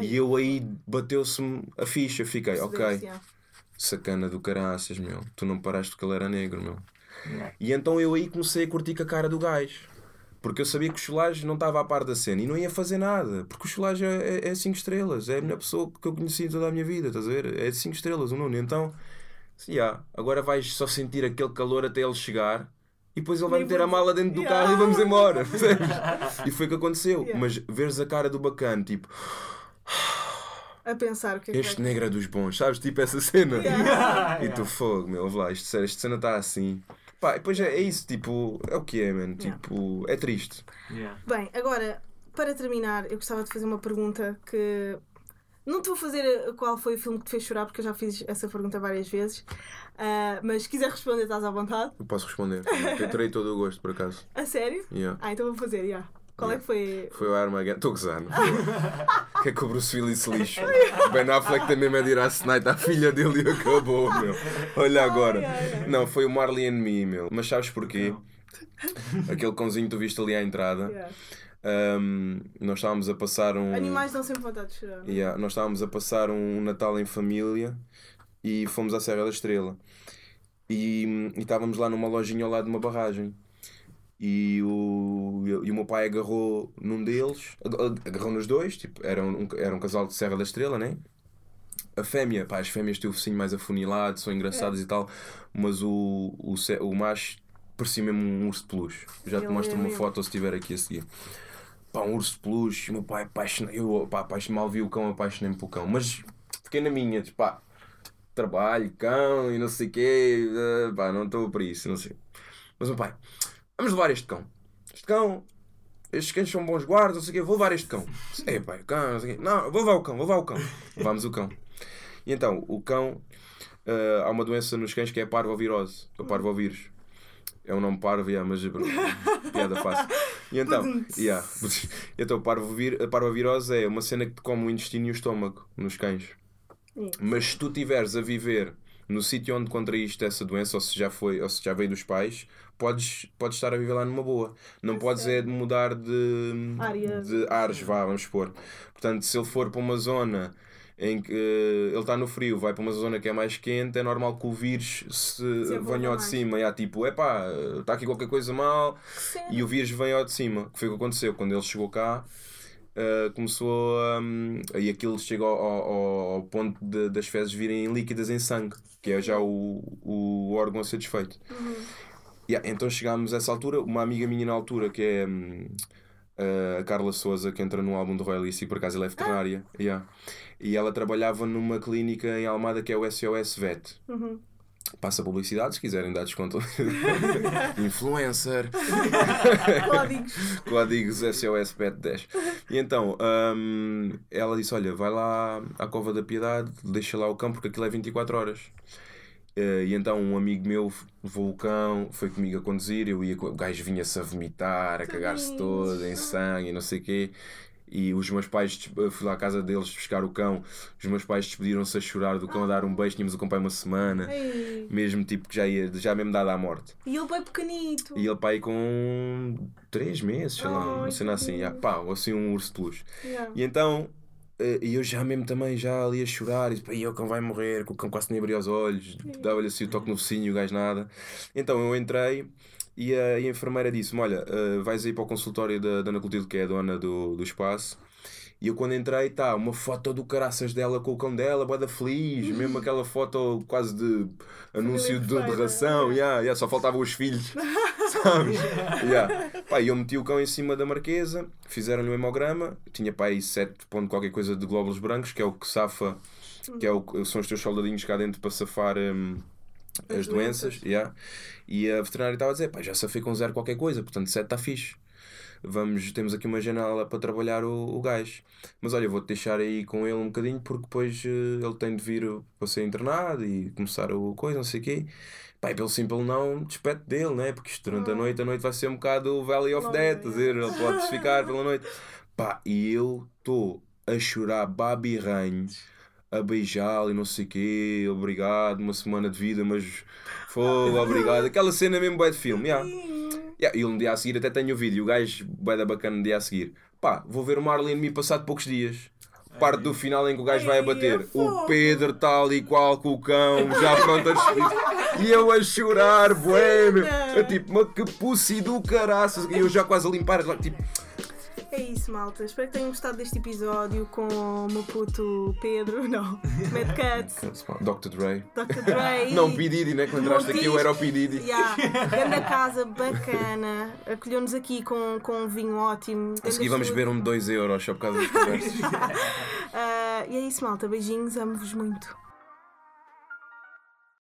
E eu aí bateu-se-me a ficha, fiquei, ok. Sacana do caraças, meu. Tu não paraste porque ele era negro, meu. E então eu aí comecei a curtir com a cara do gajo. Porque eu sabia que o Cholage não estava a par da cena e não ia fazer nada. Porque o Cholage é 5 estrelas. É a melhor pessoa que eu conheci em toda a minha vida, estás a ver? É 5 estrelas o Nuno. Então, yeah, agora vais só sentir aquele calor até ele chegar. E depois ele vai meter a mala dentro do Yeah. carro e vamos embora. e foi o que aconteceu. Yeah. Mas veres a cara do bacana, tipo, A pensar o que é que este vai- negro é dos bons, sabes? Tipo essa cena. Yeah. E tu fogo, meu, lá, isto, esta cena está assim. Pá, depois é, é isso, tipo, é o que é, mano. Yeah. Tipo, é triste. Yeah. Bem, agora, para terminar, eu gostava de fazer uma pergunta que. Não te vou fazer qual foi o filme que te fez chorar, porque eu já fiz essa pergunta várias vezes. Ah, mas se quiser responder, estás à vontade. Eu posso responder. Eu terei todo o gosto, por acaso. A sério? Yeah. Ah, então vou fazer, já. Qual é que foi? Foi o Armageddon. Estou gozando. que é que o Bruce Willis se lixa? Ben Affleck mesmo é de ir à filha dele e acabou, meu. Olha agora. ai, ai. Não, foi o Marley and Me, meu. Mas sabes porquê? Não. Aquele cãozinho que tu viste ali à entrada. Yeah. Ahm, nós estávamos a passar um. Animais dão sempre vontade de chorar. Yeah, nós estávamos a passar um Natal em família e fomos à Serra da Estrela. E, e estávamos lá numa lojinha ao lado de uma barragem. E o, e o meu pai agarrou num deles, ag- agarrou nos dois, tipo, era um, era um casal de Serra da Estrela, né? A fêmea, pá, as fêmeas têm o focinho mais afunilado, são engraçadas e tal, mas o, o, o macho parecia mesmo um urso de peluche. Já te Ele mostro é uma mesmo. foto se estiver aqui a seguir. Pá, um urso de peluche, o meu pai apaixonado, eu pá, apaixonado, mal vi o cão, apaixonei-me pelo cão, mas fiquei na minha, tipo, pá, trabalho, cão e não sei o quê. Uh, pá, não estou para isso, não sei. Mas meu pai, vamos levar este cão. Este cão, estes cães são bons guardas, não sei o quê, vou levar este cão. É, pai, o cão, não sei o quê. Não, vou levar o cão, vou levar o cão. Levamos o cão. E então, o cão, uh, há uma doença nos cães que é a parvovirose, ou parvovírus. É um nome parvo, yeah, mas piada fácil. E então, yeah, então parvovir, a parvovirose é uma cena que te come o intestino e o estômago nos cães. Mas se tu estiveres a viver no sítio onde contraíste essa doença, ou se já foi, ou se já veio dos pais, podes, podes estar a viver lá numa boa. Não É podes é mudar de, Área. de ares, vá, vamos supor. Portanto, se ele for para uma zona em que eh, ele está no frio, vai para uma zona que é mais quente, é normal que o vírus se venha ao de cima. E há tipo, epá, está aqui qualquer coisa mal, e o vírus vem ao de cima. Que foi o que aconteceu quando ele chegou cá. Uh, começou a. Um, e aquilo chegou ao, ao, ao ponto de, das fezes virem líquidas em sangue, que é já o, o órgão a ser desfeito. Yeah, então chegámos a essa altura. Uma amiga minha na altura, que é hum, a Carla Souza, que entra no álbum do Roy Alice, e por acaso ela é veterinária. Yeah. E ela trabalhava numa clínica em Almada que é o SOS Vet. Uhum. Passa publicidade se quiserem dar desconto. Influencer. Códigos. Códigos SOS Pet 10. E então, hum, ela disse: Olha, vai lá à Cova da Piedade, deixa lá o cão, porque aquilo é 24 horas. Eh, e então, um amigo meu levou o cão, foi comigo a conduzir. Eu ia, com- o gajo vinha-se a vomitar, a cagar-se todo em sangue e não sei o quê. E os meus pais, fui lá à casa deles buscar o cão. Os meus pais despediram-se a chorar do cão, a dar um beijo. Tínhamos o cão aí uma semana, Ei. mesmo tipo que já ia, já mesmo dado à morte. E ele bem pequenito. E ele pai com 3 meses, sei lá, uma cena assim, tadinho. ah, pá, ou assim um urso de peluche. Yeah. E então, eh, e eu já mesmo também, já ali a chorar, e e o cão vai morrer, que o cão quase nem abria os olhos, dava-lhe assim o toque no focinho o gajo nada. Então eu entrei e a, e a enfermeira disse-me, olha, eh, vais aí para o consultório da Dona Clotilde, que é a dona do, do espaço, e eu quando entrei, tá, uma foto do caraças dela com o cão dela, boda feliz, mesmo aquela foto quase de anúncio de, de ração, yeah, yeah, só faltavam os filhos, sabes? Yeah. Pá, eu meti o cão em cima da marquesa, fizeram-lhe um hemograma, tinha pá aí 7 ponto qualquer coisa de glóbulos brancos, que é o que safa, que é o, são os teus soldadinhos cá dentro para safar hum, as, As doenças. doenças. yeah. E a veterinária estava a dizer, pá, já safei com zero qualquer coisa, portanto 7 está fixe. Vamos, temos aqui uma janela para trabalhar o, o gajo. Mas olha, vou-te deixar aí com ele um bocadinho porque depois eh, ele tem de vir para ser internado e começar o coisa, não sei o quê. E pelo simples não, despete dele, né? Porque isto durante a noite, a noite vai ser um bocado o Valley of Death, dizer, ele pode ficar pela noite. Pá, e eu estou a chorar babirranhos, a beijá-lo e não sei o quê, obrigado, uma semana de vida, mas fogo, obrigado. Aquela cena mesmo bué de filme, yeah. Yeah, e um dia a seguir até tenho o vídeo, o gajo bué da bacana no dia a seguir. Pá, vou ver o Marley Me passado poucos dias. Parte do final em que o gajo vai a Ai, bater. é O. Pedro tal e qual com o cão, já pronto a despedir. E eu a chorar, bué, meu. Eu tipo, mas que pussy do caraças. E eu já quase a limpar, tipo, É isso, malta. Espero que tenham gostado deste episódio com o meu puto Pedro, não, Mad Cat, Dr. Dre. Dr. Dre. Não, P. Diddy, né? Quando entraste aqui eu era o P. Diddy. Yeah. Grande casa, bacana. Acolheu-nos aqui com, com um vinho ótimo. A seguir vamos beber um de 2 euros só por causa das conversas. Ah, e é isso, malta. Beijinhos, amo-vos muito.